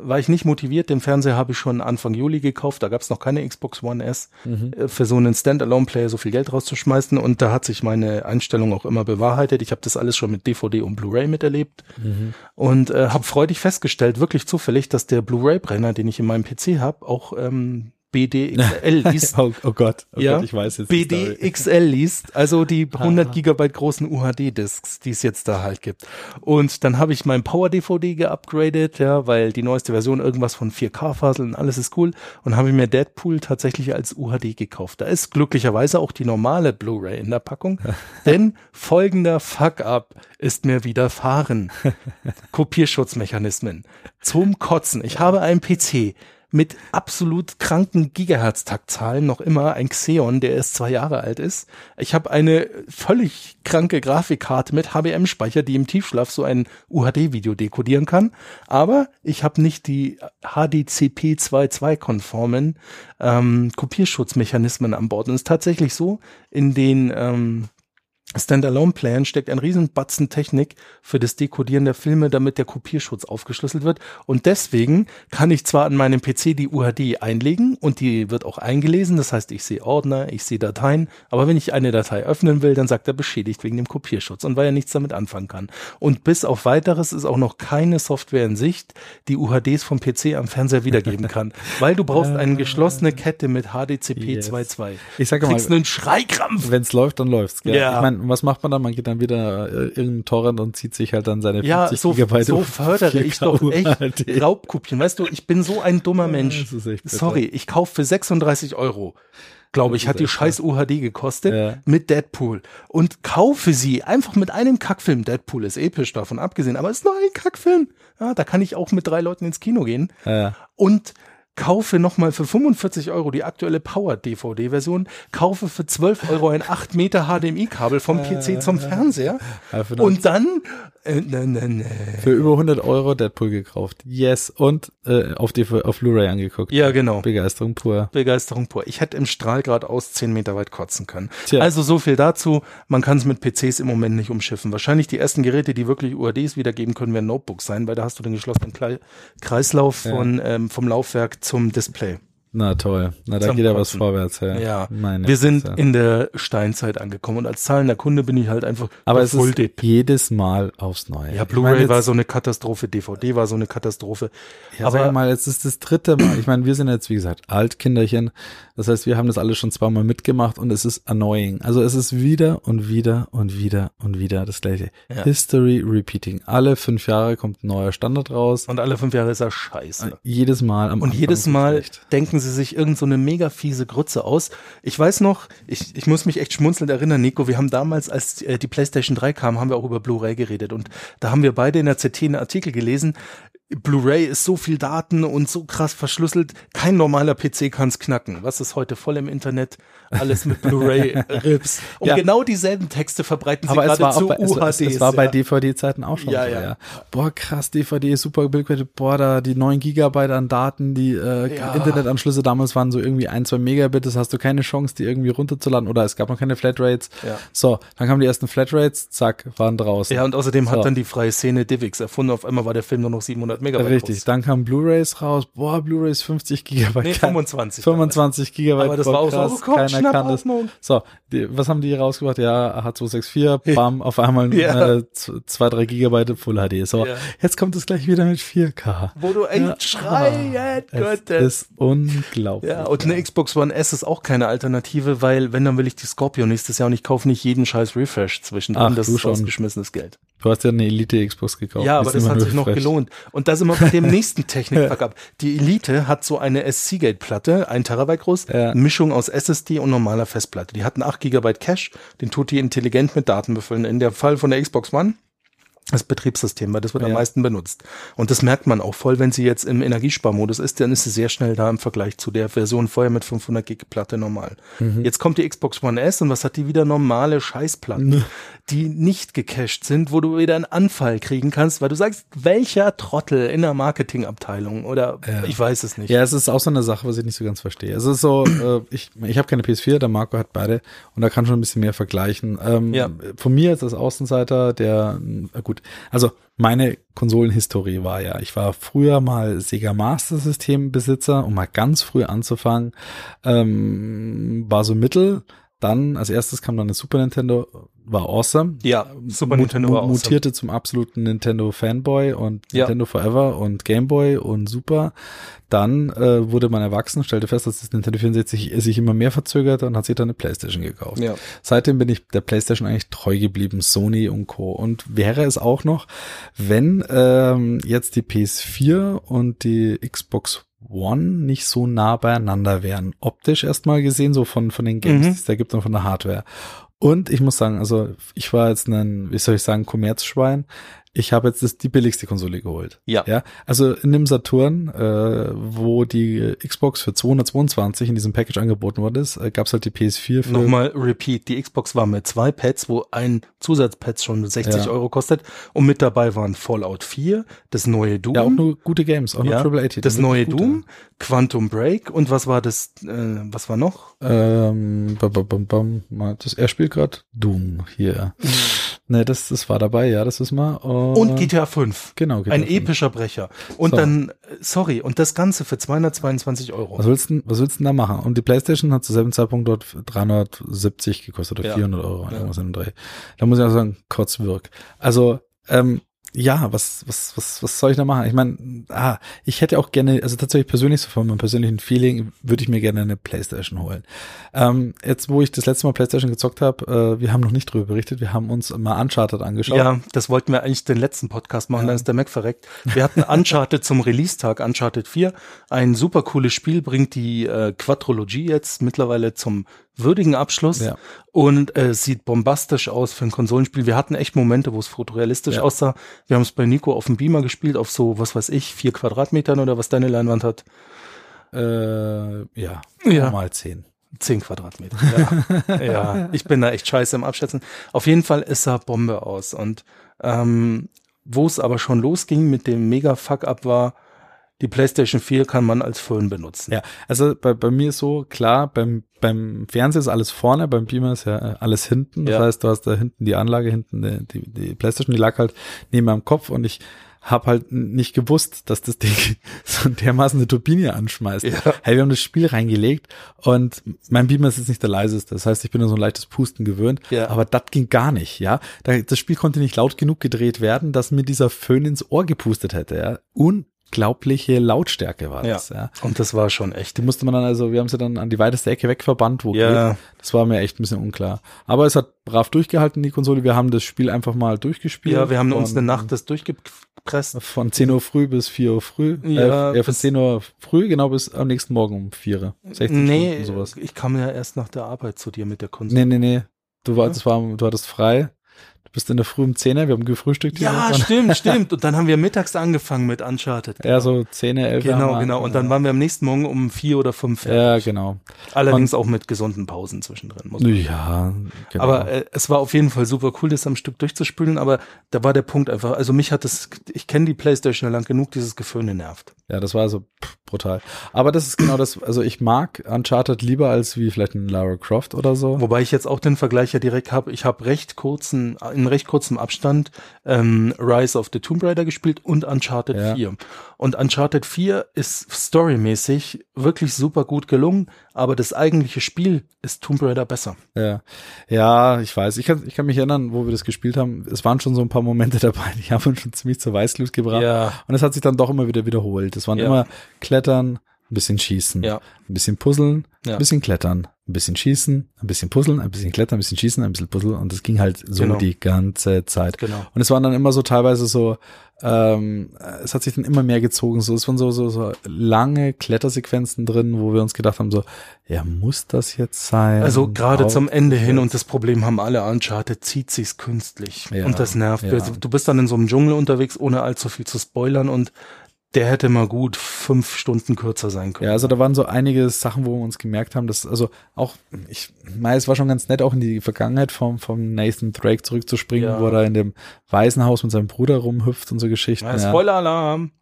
war ich nicht motiviert. Den Fernseher habe ich schon Anfang Juli gekauft. Da gab es noch keine Xbox One S Mhm. äh, für so einen Standalone-Player so viel Geld rauszuschmeißen. Und da hat sich meine Einstellung auch immer bewahrheitet. Ich habe das alles schon mit DVD und Blu-ray miterlebt Mhm. und äh, habe freudig festgestellt, wirklich zufällig, dass der Blu-ray-Brenner, den ich in meinem PC habe, auch ähm, BDXL [laughs] liest. Oh, oh Gott, oh Ja. Gott, ich weiß jetzt. BDXL liest, also die 100 Gigabyte großen UHD-Discs, die es jetzt da halt gibt. Und dann habe ich mein Power-DVD geupgradet, ja, weil die neueste Version irgendwas von 4K-Faseln, alles ist cool. Und habe ich mir Deadpool tatsächlich als UHD gekauft. Da ist glücklicherweise auch die normale Blu-ray in der Packung. [laughs] denn folgender Fuck-up ist mir widerfahren. [laughs] Kopierschutzmechanismen. Zum Kotzen. Ich habe einen PC mit absolut kranken Gigahertz-Taktzahlen noch immer ein Xeon, der erst zwei Jahre alt ist. Ich habe eine völlig kranke Grafikkarte mit HBM-Speicher, die im Tiefschlaf so ein UHD-Video dekodieren kann. Aber ich habe nicht die HDCP 2.2-konformen ähm, Kopierschutzmechanismen an Bord. Und es ist tatsächlich so, in den ähm, Standalone-Playern steckt ein Riesenbatzen Technik für das Dekodieren der Filme, damit der Kopierschutz aufgeschlüsselt wird. Und deswegen kann ich zwar an meinem PC die UHD einlegen und die wird auch eingelesen. Das heißt, ich sehe Ordner, ich sehe Dateien. Aber wenn ich eine Datei öffnen will, dann sagt er beschädigt wegen dem Kopierschutz und weil er nichts damit anfangen kann. Und bis auf weiteres ist auch noch keine Software in Sicht, die UHDs vom PC am Fernseher wiedergeben kann. [laughs] weil du brauchst eine geschlossene Kette mit HDCP yes. 2.2. Ich sage mal, einen Schreikrampf. Wenn es läuft, dann läuft's. Gell? Ja. Ich mein, was macht man dann? Man geht dann wieder äh, irgendeinen Torrent und zieht sich halt dann seine ja, 50 so, Gigabyte. so fördere ich doch echt Raubkopien. Weißt du, ich bin so ein dummer Mensch. Sorry, ich kaufe für 36 Euro glaube ich, hat die scheiß UHD gekostet ja. mit Deadpool und kaufe sie einfach mit einem Kackfilm. Deadpool ist episch davon abgesehen, aber es ist nur ein Kackfilm. Ja, da kann ich auch mit drei Leuten ins Kino gehen. Ja. Und kaufe nochmal für 45 Euro die aktuelle Power-DVD-Version, kaufe für 12 Euro ein 8 Meter HDMI-Kabel vom PC zum Fernseher und dann äh, ne, ne, ne. für über 100 Euro Deadpool gekauft. Yes. Und äh, auf, die, auf Blu-ray angeguckt. Ja, genau. Begeisterung pur. Begeisterung pur. Ich hätte im Strahl aus 10 Meter weit kotzen können. Tja. Also so viel dazu. Man kann es mit PCs im Moment nicht umschiffen. Wahrscheinlich die ersten Geräte, die wirklich UADs wiedergeben können, werden Notebooks sein, weil da hast du den geschlossenen Kreislauf von, ja. ähm, vom Laufwerk zum Display. Na toll, na da geht ja was vorwärts. Ja, ja. Meine wir sind ja. in der Steinzeit angekommen und als zahlender Kunde bin ich halt einfach Aber es ist Dip. jedes Mal aufs Neue. Ja, Blu-ray war so eine Katastrophe, DVD war so eine Katastrophe. Ja, aber sag mal, jetzt ist das dritte Mal. Ich meine, wir sind jetzt wie gesagt Altkinderchen. Das heißt, wir haben das alles schon zweimal mitgemacht und es ist annoying. Also es ist wieder und wieder und wieder und wieder das gleiche. Ja. History repeating. Alle fünf Jahre kommt ein neuer Standard raus. Und alle fünf Jahre ist er scheiße. Jedes Mal am Und Anfang jedes Mal denken sie sich irgend so eine mega fiese Grütze aus. Ich weiß noch, ich, ich muss mich echt schmunzelnd erinnern, Nico, wir haben damals, als äh, die PlayStation 3 kam, haben wir auch über Blu-ray geredet und da haben wir beide in der CT einen Artikel gelesen, Blu-ray ist so viel Daten und so krass verschlüsselt. Kein normaler PC kann es knacken. Was ist heute voll im Internet? Alles mit Blu-ray-Rips. [laughs] Und ja. genau dieselben Texte verbreiten sie gerade zu bei, UHDs. Es, es war bei DVD-Zeiten auch schon ja, so, ja. ja. Boah, krass, DVD ist super Bildqualität. Boah, da die 9 Gigabyte an Daten, die äh. Internetanschlüsse damals waren so irgendwie ein, zwei Megabit. Das hast du keine Chance, die irgendwie runterzuladen. Oder es gab noch keine Flatrates. So, dann kamen die ersten Flatrates, zack, waren draußen. Ja, und außerdem so. hat dann die freie Szene Divix erfunden. Auf einmal war der Film nur noch 700 Megabyte Richtig, groß. dann kam Blu-rays raus. Boah, Blu-rays 50 Gigabyte. Nee, 25. 25 Gigabyte. Aber das war auch krass, so, oh Gott, keiner kann das. So, die, was haben die rausgebracht? Ja, H264, [laughs] bam, auf einmal ja. äh, zwei, drei Gigabyte Full HD. So, ja. jetzt kommt es gleich wieder mit 4K. Wo du echt ja. schreien könntest. Das ist unglaublich. Ja, und eine Xbox One S ist auch keine Alternative, weil wenn, dann will ich die Scorpio nächstes Jahr und ich kaufe nicht jeden scheiß Refresh zwischendrin. Ach, das ist rausgeschmissenes Geld. Du hast ja eine Elite Xbox gekauft. Ja, aber das hat sich noch gelohnt. Und da sind wir bei dem [laughs] nächsten Technikfuck Die Elite hat so eine SC-Gate-Platte, ein Terabyte groß, ja. Mischung aus SSD und normaler Festplatte. Die hatten 8 Gigabyte Cache, den tut die intelligent mit Daten befüllen. In der Fall von der Xbox One das Betriebssystem, weil das wird ja. am meisten benutzt. Und das merkt man auch voll, wenn sie jetzt im Energiesparmodus ist, dann ist sie sehr schnell da im Vergleich zu der Version vorher mit 500 Gig Platte normal. Mhm. Jetzt kommt die Xbox One S und was hat die wieder? Normale Scheißplatten, mhm. die nicht gecached sind, wo du wieder einen Anfall kriegen kannst, weil du sagst, welcher Trottel in der Marketingabteilung oder ja. ich weiß es nicht. Ja, es ist auch so eine Sache, was ich nicht so ganz verstehe. Es ist so, äh, ich, ich habe keine PS4, der Marco hat beide und da kann schon ein bisschen mehr vergleichen. Ähm, ja. Von mir als Außenseiter, der, äh, gut, also meine Konsolenhistorie war ja, ich war früher mal Sega Master System Besitzer, um mal ganz früh anzufangen, ähm, war so mittel. Dann als erstes kam dann eine Super Nintendo, war awesome. Ja, Super Nintendo war awesome. Mutierte zum absoluten Nintendo Fanboy und ja. Nintendo Forever und Game Boy und Super. Dann äh, wurde man erwachsen, stellte fest, dass das Nintendo 64 sich immer mehr verzögerte und hat sich dann eine Playstation gekauft. Ja. Seitdem bin ich der Playstation eigentlich treu geblieben, Sony und Co. Und wäre es auch noch, wenn ähm, jetzt die PS4 und die Xbox One nicht so nah beieinander wären. Optisch erstmal gesehen, so von, von den Games, mhm. die es da gibt und von der Hardware. Und ich muss sagen, also ich war jetzt ein, wie soll ich sagen, Kommerzschwein. Ich habe jetzt das, die billigste Konsole geholt. Ja. Ja. Also in dem Saturn, äh, wo die Xbox für 222 in diesem Package angeboten worden ist, äh, gab es halt die PS4 für. Nochmal repeat, die Xbox war mit zwei Pads, wo ein Zusatzpad schon 60 ja. Euro kostet und mit dabei waren Fallout 4, das neue Doom. Ja, auch nur gute Games, auch nur ja, Triple Das neue. Doom, Quantum Break und was war das, äh, was war noch? Ähm, bam, bam, bam, bam. Das, er spielt gerade Doom hier. Ne, das, das war dabei, ja, das ist mal. Uh, und GTA 5. Genau, GTA Ein 5. epischer Brecher. Und so. dann, sorry, und das Ganze für 222 Euro. Was willst du, was willst du denn da machen? Und die Playstation hat zu selben Zeitpunkt dort 370 gekostet oder ja. 400 Euro, ja. irgendwas dem Dreh. Da muss ich auch sagen, Kotzwirk. Also, ähm, ja, was, was, was, was soll ich da machen? Ich meine, ah, ich hätte auch gerne, also tatsächlich persönlich, so von meinem persönlichen Feeling, würde ich mir gerne eine Playstation holen. Ähm, jetzt, wo ich das letzte Mal Playstation gezockt habe, äh, wir haben noch nicht drüber berichtet, wir haben uns mal Uncharted angeschaut. Ja, das wollten wir eigentlich den letzten Podcast machen, ja. dann ist der Mac verreckt. Wir hatten Uncharted zum Release-Tag, Uncharted 4. Ein super cooles Spiel, bringt die äh, Quadrologie jetzt mittlerweile zum würdigen Abschluss ja. und äh, sieht bombastisch aus für ein Konsolenspiel. Wir hatten echt Momente, wo es fotorealistisch ja. aussah. Wir haben es bei Nico auf dem Beamer gespielt, auf so, was weiß ich, vier Quadratmetern oder was deine Leinwand hat. Äh, ja, ja. mal zehn. Zehn Quadratmeter. Ja. [laughs] ja, ich bin da echt scheiße im Abschätzen. Auf jeden Fall ist er Bombe aus. Und ähm, wo es aber schon losging mit dem Mega-Fuck-Up war, die PlayStation 4 kann man als Föhn benutzen. Ja, also bei, bei mir ist so, klar, beim, beim Fernseher ist alles vorne, beim Beamer ist ja äh, alles hinten. Das ja. heißt, du hast da hinten die Anlage, hinten die, die, die PlayStation, die lag halt neben meinem Kopf und ich habe halt nicht gewusst, dass das Ding [laughs] so dermaßen eine Turbine anschmeißt. Ja. Hey, wir haben das Spiel reingelegt und mein Beamer ist jetzt nicht der leiseste. Das heißt, ich bin da so ein leichtes Pusten gewöhnt. Ja. Aber das ging gar nicht, ja. Das Spiel konnte nicht laut genug gedreht werden, dass mir dieser Föhn ins Ohr gepustet hätte, ja. Un unglaubliche Lautstärke war das. Ja. ja. Und das war schon echt. Die musste man dann also, wir haben sie dann an die weiteste Ecke wegverbannt, wo ja. geht. Das war mir echt ein bisschen unklar. Aber es hat brav durchgehalten, die Konsole. Wir haben das Spiel einfach mal durchgespielt. Ja, wir haben uns eine Nacht das durchgepresst. Von 10 Uhr früh bis 4 Uhr früh. Ja, äh, von 10 Uhr früh, genau, bis am nächsten Morgen um 4 16 nee, Stunden, sowas. ich kam ja erst nach der Arbeit zu dir mit der Konsole. Nee, nee, nee. Du, war, das war, du hattest frei bist in der Früh um 10, wir haben gefrühstückt. Ja, stimmt, [laughs] stimmt. Und dann haben wir mittags angefangen mit Uncharted. Genau. Ja, so 10, 11. Genau, genau. Und dann waren wir am nächsten Morgen um vier oder fünf fertig. Ja, genau. Allerdings Und, auch mit gesunden Pausen zwischendrin. Muss man ja, genau. Aber äh, es war auf jeden Fall super cool, das am Stück durchzuspülen. Aber da war der Punkt einfach, also mich hat das, ich kenne die Playstation lang genug, dieses Geföhne nervt. Ja, das war so pff, brutal. Aber das ist genau das, also ich mag Uncharted lieber als wie vielleicht ein Lara Croft oder so. Wobei ich jetzt auch den Vergleich ja direkt habe. Ich habe recht kurzen, in recht kurzem Abstand ähm, Rise of the Tomb Raider gespielt und Uncharted ja. 4. Und Uncharted 4 ist storymäßig wirklich super gut gelungen, aber das eigentliche Spiel ist Tomb Raider besser. Ja, ja, ich weiß. Ich kann, ich kann mich erinnern, wo wir das gespielt haben. Es waren schon so ein paar Momente [laughs] dabei, die haben uns schon ziemlich zur Weißglut gebracht. Ja. Und es hat sich dann doch immer wieder wiederholt. Es waren ja. immer Klettern, ein bisschen schießen, ja. ein bisschen puzzeln, ja. ein bisschen klettern, ein bisschen schießen, ein bisschen puzzeln, ein bisschen klettern, ein bisschen schießen, ein bisschen puzzeln und das ging halt so genau. die ganze Zeit. Genau. Und es waren dann immer so teilweise so, ähm, es hat sich dann immer mehr gezogen, so es waren so, so, so lange Klettersequenzen drin, wo wir uns gedacht haben, so, ja, muss das jetzt sein? Also gerade zum Ende hin und das Problem haben alle Uncharted, zieht sich's künstlich ja, und das nervt. Ja. Du bist dann in so einem Dschungel unterwegs, ohne allzu viel zu spoilern und der hätte mal gut fünf Stunden kürzer sein können. Ja, also da waren so einige Sachen, wo wir uns gemerkt haben, dass, also auch, ich meine, es war schon ganz nett, auch in die Vergangenheit vom, vom Nathan Drake zurückzuspringen, ja. wo er da in dem Waisenhaus mit seinem Bruder rumhüpft und so Geschichten. Ja, Spoiler-Alarm!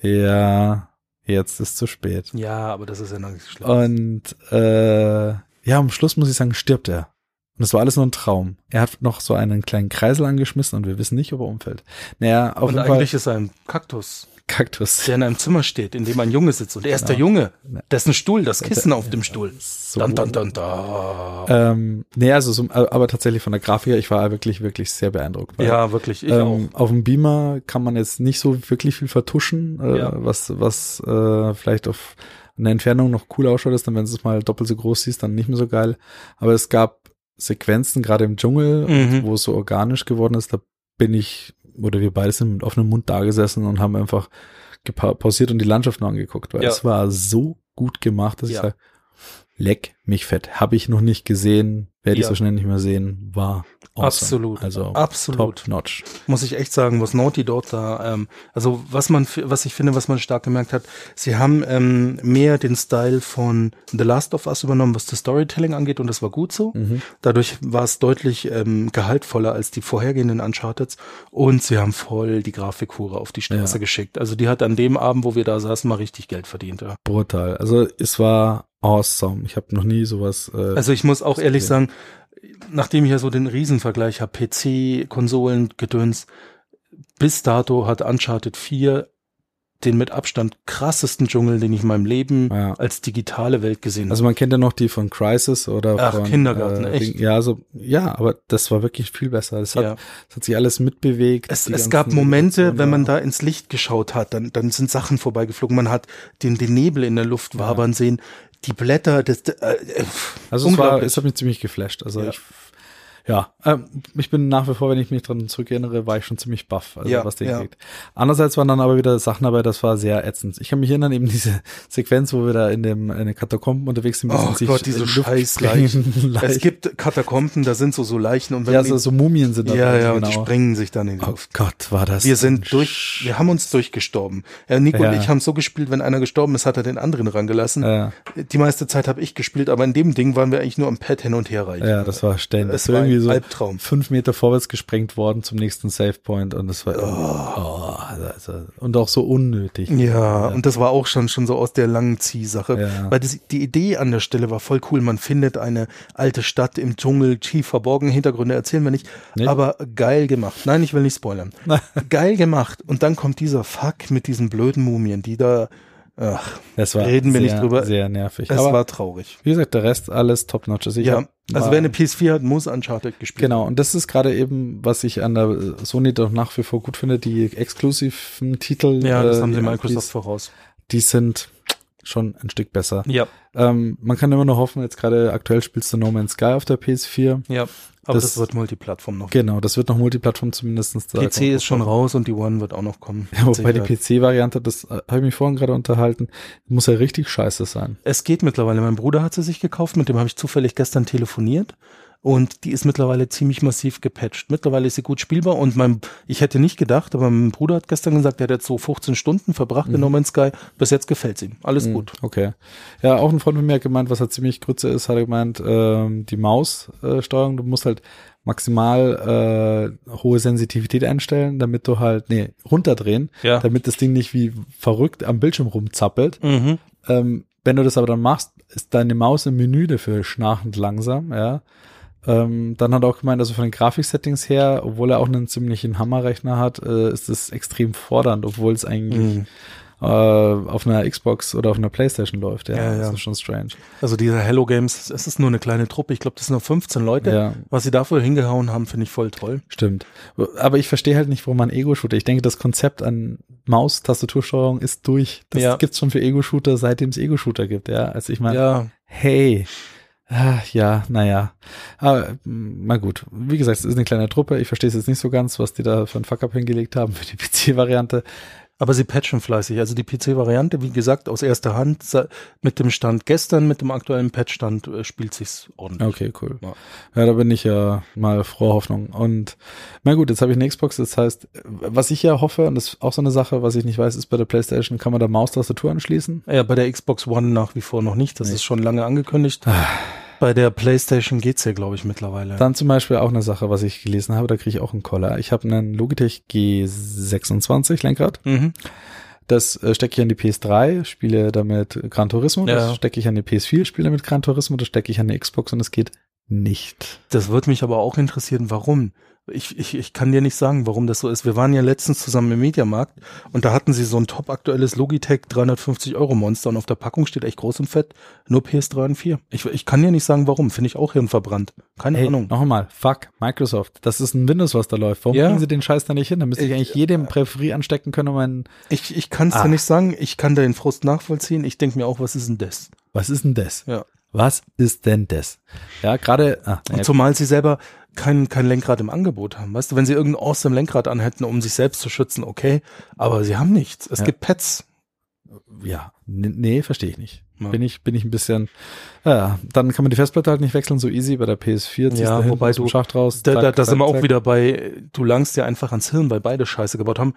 Ja, jetzt ist zu spät. Ja, aber das ist ja noch nicht schlimm. Und äh, ja, am Schluss muss ich sagen, stirbt er. Und es war alles nur ein Traum. Er hat noch so einen kleinen Kreisel angeschmissen und wir wissen nicht, ob er umfällt. Naja, auf und jeden eigentlich Fall, ist er ein Kaktus. Kaktus. Der in einem Zimmer steht, in dem ein Junge sitzt. Und er ist genau. der Junge. Das ist ein Stuhl, das Kissen auf dem Stuhl. So. Dun, dun, dun, dun. Ähm, nee, also so, aber tatsächlich von der Grafik her, ich war wirklich, wirklich sehr beeindruckt. Weil, ja, wirklich, ich ähm, auch. Auf dem Beamer kann man jetzt nicht so wirklich viel vertuschen, äh, ja. was, was äh, vielleicht auf eine Entfernung noch cool ausschaut ist, dann wenn du es mal doppelt so groß siehst, dann nicht mehr so geil. Aber es gab Sequenzen, gerade im Dschungel, mhm. wo es so organisch geworden ist, da bin ich oder wir beide sind mit offenem Mund da gesessen und haben einfach pausiert und die Landschaft noch angeguckt, weil ja. es war so gut gemacht, dass ja. ich sage, leck mich fett. Habe ich noch nicht gesehen, werde ja. ich so schnell nicht mehr sehen, war awesome. absolut, also absolut top notch. Muss ich echt sagen, was Naughty dort da, ähm, also was man, was ich finde, was man stark gemerkt hat, sie haben ähm, mehr den Style von The Last of Us übernommen, was das Storytelling angeht und das war gut so. Mhm. Dadurch war es deutlich ähm, gehaltvoller als die vorhergehenden Uncharted und sie haben voll die Grafikhure auf die Straße ja. geschickt. Also die hat an dem Abend, wo wir da saßen, mal richtig Geld verdient. Ja. Brutal. Also es war awesome. Ich habe noch nie sowas. Äh, also ich muss auch ehrlich sagen, nachdem ich ja so den Riesenvergleich habe, PC, Konsolen, Gedöns, bis dato hat Uncharted 4 den mit Abstand krassesten Dschungel, den ich in meinem Leben ja. als digitale Welt gesehen habe. Also man kennt ja noch die von Crisis oder Ach, von Kindergarten, äh, echt. Ja, also ja, aber das war wirklich viel besser. Es hat, ja. es hat sich alles mitbewegt. Es, es gab Momente, wenn man da ins Licht geschaut hat, dann, dann sind Sachen vorbeigeflogen. Man hat den, den Nebel in der Luft wabern ja. sehen die Blätter, das, äh, also es war, es hat mich ziemlich geflasht. Also ich ja, ähm, ich bin nach wie vor, wenn ich mich dran zurückerinnere, war ich schon ziemlich baff, also ja, was den ja. geht. Andererseits waren dann aber wieder Sachen dabei, das war sehr ätzend. Ich kann mich erinnern, eben diese [laughs] Sequenz, wo wir da in dem in den Katakomben unterwegs sind, oh Gott, diese scheiß Leichen. [laughs] Es gibt Katakomben, da sind so so Leichen und wenn ja, so, so Mumien sind da. Ja, ja, genau. und die sprengen sich dann in die oh Luft. Oh Gott, war das. Wir sind durch, wir haben uns durchgestorben. Ja, Nico ja. und ich haben so gespielt, wenn einer gestorben ist, hat er den anderen rangelassen. Ja. Die meiste Zeit habe ich gespielt, aber in dem Ding waren wir eigentlich nur am Pad hin und her reichen. Ja, das war ständig. Es war irgendwie so Albtraum. Fünf Meter vorwärts gesprengt worden zum nächsten Save Point und das war oh. Oh, also, und auch so unnötig. Ja, ja, und das war auch schon schon so aus der langen Ziehsache, ja. weil das, die Idee an der Stelle war voll cool. Man findet eine alte Stadt im Dschungel, tief verborgen, Hintergründe erzählen wir nicht, nee. aber geil gemacht. Nein, ich will nicht spoilern. [laughs] geil gemacht. Und dann kommt dieser Fuck mit diesen blöden Mumien, die da Ach, das war reden wir sehr, nicht drüber. Sehr nervig. Es Aber war traurig. Wie gesagt, der Rest alles top-notch. Also ja, also wer eine PS4 hat, muss Uncharted gespielt Genau, und das ist gerade eben, was ich an der Sony doch nach wie vor gut finde, die exklusiven Titel. Ja, das äh, haben sie Microsoft voraus. Die sind schon ein Stück besser. Ja. Ähm, man kann immer noch hoffen, jetzt gerade aktuell spielst du No Man's Sky auf der PS4. Ja. Aber das, das wird Multiplattform noch. Genau, das wird noch Multiplattform zumindestens. PC ist schon raus und die One wird auch noch kommen. Ja, wobei die PC-Variante, das äh, habe ich mich vorhin gerade unterhalten, muss ja richtig scheiße sein. Es geht mittlerweile. Mein Bruder hat sie sich gekauft, mit dem habe ich zufällig gestern telefoniert und die ist mittlerweile ziemlich massiv gepatcht. Mittlerweile ist sie gut spielbar und mein, ich hätte nicht gedacht, aber mein Bruder hat gestern gesagt, er hat jetzt so 15 Stunden verbracht mhm. in No Man's Sky. Bis jetzt gefällt ihm. Alles mhm, gut. Okay. Ja, auch ein Freund von mir hat gemeint, was halt ziemlich Grütze ist, hat er gemeint, ähm, die Maussteuerung, äh, du musst halt maximal äh, hohe Sensitivität einstellen, damit du halt, nee, runterdrehen, ja. damit das Ding nicht wie verrückt am Bildschirm rumzappelt. Mhm. Ähm, wenn du das aber dann machst, ist deine Maus im Menü dafür schnarchend langsam, ja. Ähm, dann hat er auch gemeint, also von den Grafiksettings her, obwohl er auch einen ziemlichen Hammerrechner hat, äh, ist es extrem fordernd, obwohl es eigentlich mhm. äh, auf einer Xbox oder auf einer Playstation läuft. Ja, ja, ja. das ist schon strange. Also diese Hello Games, es ist nur eine kleine Truppe. Ich glaube, das sind nur 15 Leute. Ja. Was sie dafür hingehauen haben, finde ich voll toll. Stimmt. Aber ich verstehe halt nicht, warum man Ego-Shooter. Ich denke, das Konzept an Maus-Tastatursteuerung ist durch. Das ja. gibt's schon für Ego-Shooter, seitdem es Ego-Shooter gibt. Ja, also ich meine, hey, ja, naja. Aber mal gut. Wie gesagt, es ist eine kleine Truppe. Ich verstehe es jetzt nicht so ganz, was die da für ein Fuck-up hingelegt haben für die PC-Variante. Aber sie patchen fleißig. Also die PC-Variante, wie gesagt, aus erster Hand mit dem Stand gestern, mit dem aktuellen Patch-Stand äh, spielt sich's ordentlich. Okay, cool. Ja. ja, da bin ich ja mal frohe Hoffnung. Und na gut, jetzt habe ich eine Xbox. Das heißt, was ich ja hoffe, und das ist auch so eine Sache, was ich nicht weiß, ist bei der PlayStation, kann man da Maustastatur anschließen? Ja, bei der Xbox One nach wie vor noch nicht. Das nee. ist schon lange angekündigt. Bei der PlayStation geht's ja, glaube ich, mittlerweile. Dann zum Beispiel auch eine Sache, was ich gelesen habe, da kriege ich auch einen Collar. Ich habe einen Logitech G26 Lenkrad. Mhm. Das äh, stecke ich an die PS3, spiele damit Gran Turismo. Ja. Das stecke ich an die PS4, spiele damit Gran Turismo. Das stecke ich an die Xbox und es geht nicht. Das würde mich aber auch interessieren, warum. Ich, ich, ich kann dir nicht sagen, warum das so ist. Wir waren ja letztens zusammen im Mediamarkt und da hatten sie so ein top aktuelles Logitech 350 Euro Monster und auf der Packung steht echt groß und fett nur PS3 und 4. Ich, ich kann dir nicht sagen, warum. Finde ich auch hirnverbrannt. Keine hey, Ahnung. Noch einmal, fuck, Microsoft. Das ist ein Windows, was da läuft. Warum ja. kriegen sie den Scheiß da nicht hin? Da müsste ich eigentlich jedem Präferie anstecken können, um einen. Ich, ich kann es ah. dir nicht sagen. Ich kann da den Frust nachvollziehen. Ich denke mir auch, was ist denn das? Was ist denn das? Ja. Was ist denn das? Ja, gerade. Ah, und zumal sie selber kein, kein Lenkrad im Angebot haben. Weißt du, wenn sie irgendein awesome Lenkrad anhätten, um sich selbst zu schützen, okay, aber sie haben nichts. Es ja. gibt Pets. Ja, nee, verstehe ich nicht. Ja. bin ich, bin ich ein bisschen, ja, dann kann man die Festplatte halt nicht wechseln, so easy bei der PS4. Ja, wobei du, Schacht raus. Da, zack, da, da sind wir auch wieder bei, du langst ja einfach ans Hirn, weil beide Scheiße gebaut haben.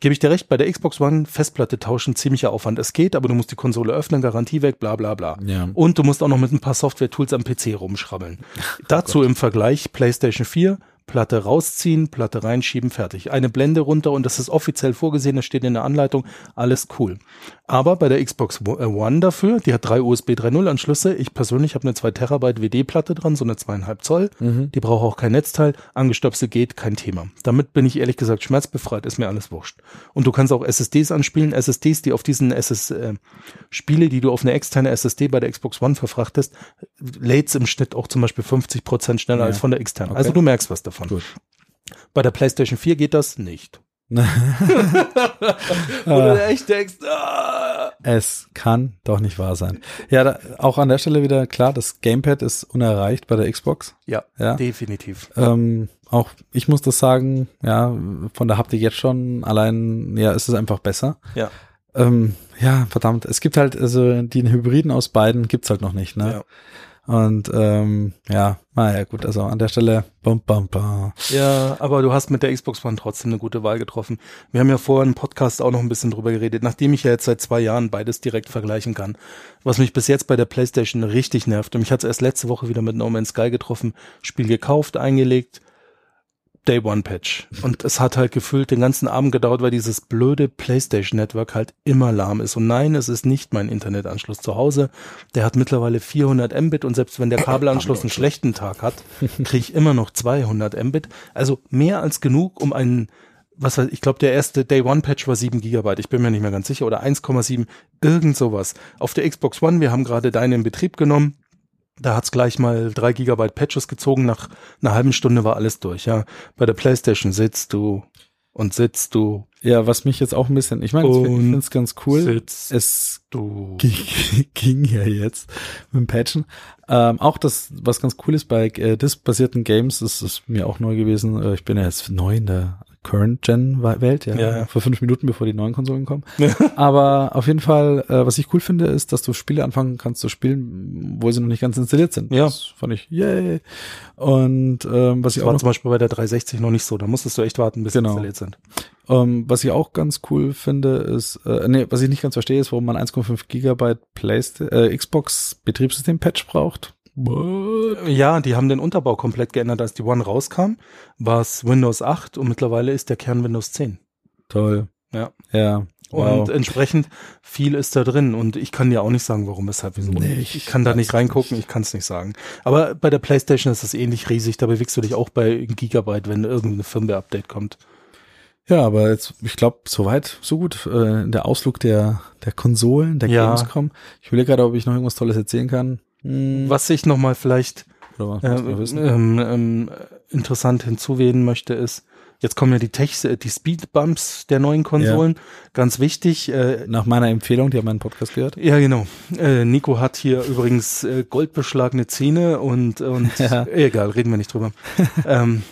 Gebe ich dir recht, bei der Xbox One Festplatte tauschen ziemlicher Aufwand. Es geht, aber du musst die Konsole öffnen, Garantie weg, bla, bla, bla. Ja. Und du musst auch noch mit ein paar Software-Tools am PC rumschrabbeln. [laughs] Dazu oh im Vergleich PlayStation 4 Platte rausziehen, Platte reinschieben, fertig. Eine Blende runter und das ist offiziell vorgesehen, das steht in der Anleitung, alles cool. Aber bei der Xbox äh, One dafür, die hat drei USB 3.0 Anschlüsse. Ich persönlich habe eine 2 Terabyte WD-Platte dran, so eine zweieinhalb Zoll. Mhm. Die braucht auch kein Netzteil. Angestöpselt geht, kein Thema. Damit bin ich ehrlich gesagt schmerzbefreit, ist mir alles wurscht. Und du kannst auch SSDs anspielen, SSDs, die auf diesen SS äh, Spiele, die du auf eine externe SSD bei der Xbox One verfrachtest, lädst im Schnitt auch zum Beispiel 50 Prozent schneller ja. als von der externen. Also okay. Also du merkst was davon davon. Gut. Bei der PlayStation 4 geht das nicht. [laughs] Wo du echt denkst, ah. es kann doch nicht wahr sein. Ja, da, auch an der Stelle wieder klar, das Gamepad ist unerreicht bei der Xbox. Ja, ja. definitiv. Ähm, auch ich muss das sagen, ja, von der Haptik jetzt schon allein, ja, ist es einfach besser. Ja. Ähm, ja, verdammt, es gibt halt, also den Hybriden aus beiden gibt's halt noch nicht, ne? Ja. Und ähm, ja, naja, gut, also an der Stelle bum, bum, bum. Ja, aber du hast mit der Xbox One trotzdem eine gute Wahl getroffen. Wir haben ja vorher im Podcast auch noch ein bisschen drüber geredet, nachdem ich ja jetzt seit zwei Jahren beides direkt vergleichen kann. Was mich bis jetzt bei der PlayStation richtig nervt. Und mich hat es erst letzte Woche wieder mit No Man's Sky getroffen, Spiel gekauft, eingelegt, Day One Patch. Und es hat halt gefühlt den ganzen Abend gedauert, weil dieses blöde PlayStation Network halt immer lahm ist. Und nein, es ist nicht mein Internetanschluss zu Hause. Der hat mittlerweile 400 Mbit und selbst wenn der Kabelanschluss einen schlechten Tag hat, [laughs] kriege ich immer noch 200 Mbit. Also mehr als genug, um einen was weiß ich glaube, der erste Day One Patch war 7 Gigabyte, ich bin mir nicht mehr ganz sicher, oder 1,7, irgend sowas. Auf der Xbox One, wir haben gerade deine in Betrieb genommen, da hat's gleich mal drei Gigabyte Patches gezogen. Nach einer halben Stunde war alles durch. Ja, bei der PlayStation sitzt du und sitzt du. Ja, was mich jetzt auch ein bisschen, ich meine, ich finde es ganz cool. Sitzt es du. Ging, [laughs] ging ja jetzt mit dem Patchen. Ähm, auch das, was ganz cool ist bei äh, disk-basierten Games, das ist mir auch neu gewesen. Äh, ich bin ja jetzt neu in der Current-Gen-Welt, ja, ja, ja, vor fünf Minuten, bevor die neuen Konsolen kommen. [laughs] Aber auf jeden Fall, äh, was ich cool finde, ist, dass du Spiele anfangen kannst zu spielen, wo sie noch nicht ganz installiert sind. Ja. Das fand ich, yay. Und ähm, was das ich war auch zum Beispiel bei der 360 noch nicht so, da musstest du echt warten, bis genau. sie installiert sind. Ähm, was ich auch ganz cool finde, ist, äh, nee, was ich nicht ganz verstehe, ist, warum man 1,5 Gigabyte Playsta äh, Xbox Betriebssystem-Patch braucht. What? Ja, die haben den Unterbau komplett geändert. Als die One rauskam, war es Windows 8 und mittlerweile ist der Kern Windows 10. Toll. Ja. Ja. Wow. Und entsprechend viel ist da drin. Und ich kann dir auch nicht sagen, warum, weshalb, wieso. Nee, ich, ich kann da nicht reingucken, ich kann es nicht sagen. Aber bei der PlayStation ist es ähnlich riesig. Da bewegst du dich auch bei Gigabyte, wenn irgendein Firmware-Update kommt. Ja, aber jetzt, ich glaube, soweit, so gut, äh, der Ausflug der, der Konsolen, der ja. Gamescom. Ich will gerade, ob ich noch irgendwas Tolles erzählen kann. Hm. Was ich nochmal vielleicht äh, ähm, ähm, interessant hinzuwählen möchte, ist, jetzt kommen ja die Tech, die Speedbumps der neuen Konsolen. Ja. Ganz wichtig. Äh, Nach meiner Empfehlung, die haben meinen Podcast gehört. Ja, genau. Äh, Nico hat hier übrigens äh, goldbeschlagene Zähne und, und [laughs] ja. egal, reden wir nicht drüber. [laughs] ähm,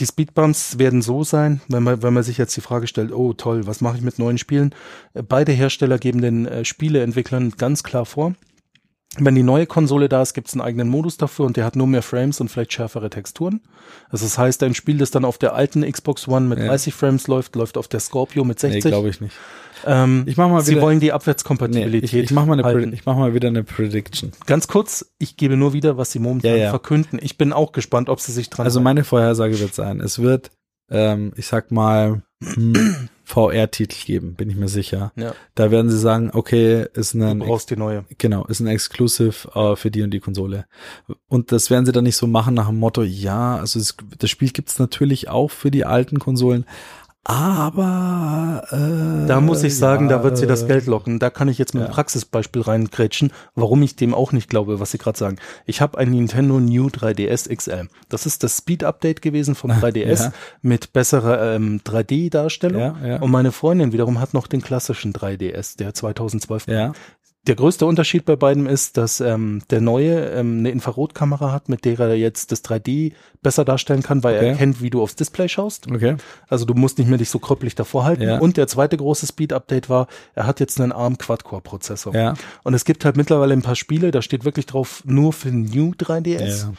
die Speedbumps werden so sein, wenn man, wenn man sich jetzt die Frage stellt, oh toll, was mache ich mit neuen Spielen? Äh, beide Hersteller geben den äh, Spieleentwicklern ganz klar vor, wenn die neue Konsole da ist, gibt es einen eigenen Modus dafür und der hat nur mehr Frames und vielleicht schärfere Texturen. Also das heißt, ein Spiel, das dann auf der alten Xbox One mit ja. 30 Frames läuft, läuft auf der Scorpio mit 60. Nee, glaube ich nicht. Ähm, ich mach mal wieder, Sie wollen die Abwärtskompatibilität. Nee, ich, ich mache mal, eine ich mach mal wieder eine Prediction. Ganz kurz, ich gebe nur wieder, was Sie momentan ja, ja. verkünden. Ich bin auch gespannt, ob Sie sich dran Also meine Vorhersage wird sein, es wird, ähm, ich sag mal, hm, VR-Titel geben, bin ich mir sicher. Ja. Da werden sie sagen, okay, ist ein du brauchst die neue. Genau, ist ein Exclusive äh, für die und die Konsole. Und das werden sie dann nicht so machen nach dem Motto, ja, also das, das Spiel gibt's natürlich auch für die alten Konsolen, aber äh, da muss ich sagen, ja, da wird sie das Geld locken. Da kann ich jetzt mit ja. einem Praxisbeispiel reingrätschen, warum ich dem auch nicht glaube, was Sie gerade sagen. Ich habe ein Nintendo New 3DS XL. Das ist das Speed-Update gewesen vom 3DS [laughs] ja. mit besserer ähm, 3D-Darstellung. Ja, ja. Und meine Freundin wiederum hat noch den klassischen 3DS, der 2012 ja der größte Unterschied bei beiden ist, dass ähm, der neue ähm, eine Infrarotkamera hat, mit der er jetzt das 3D besser darstellen kann, weil okay. er erkennt, wie du aufs Display schaust. Okay. Also du musst nicht mehr dich so krüppelig davor halten. Ja. Und der zweite große Speed-Update war, er hat jetzt einen ARM Quad-Core-Prozessor. Ja. Und es gibt halt mittlerweile ein paar Spiele, da steht wirklich drauf, nur für New 3DS. Ja.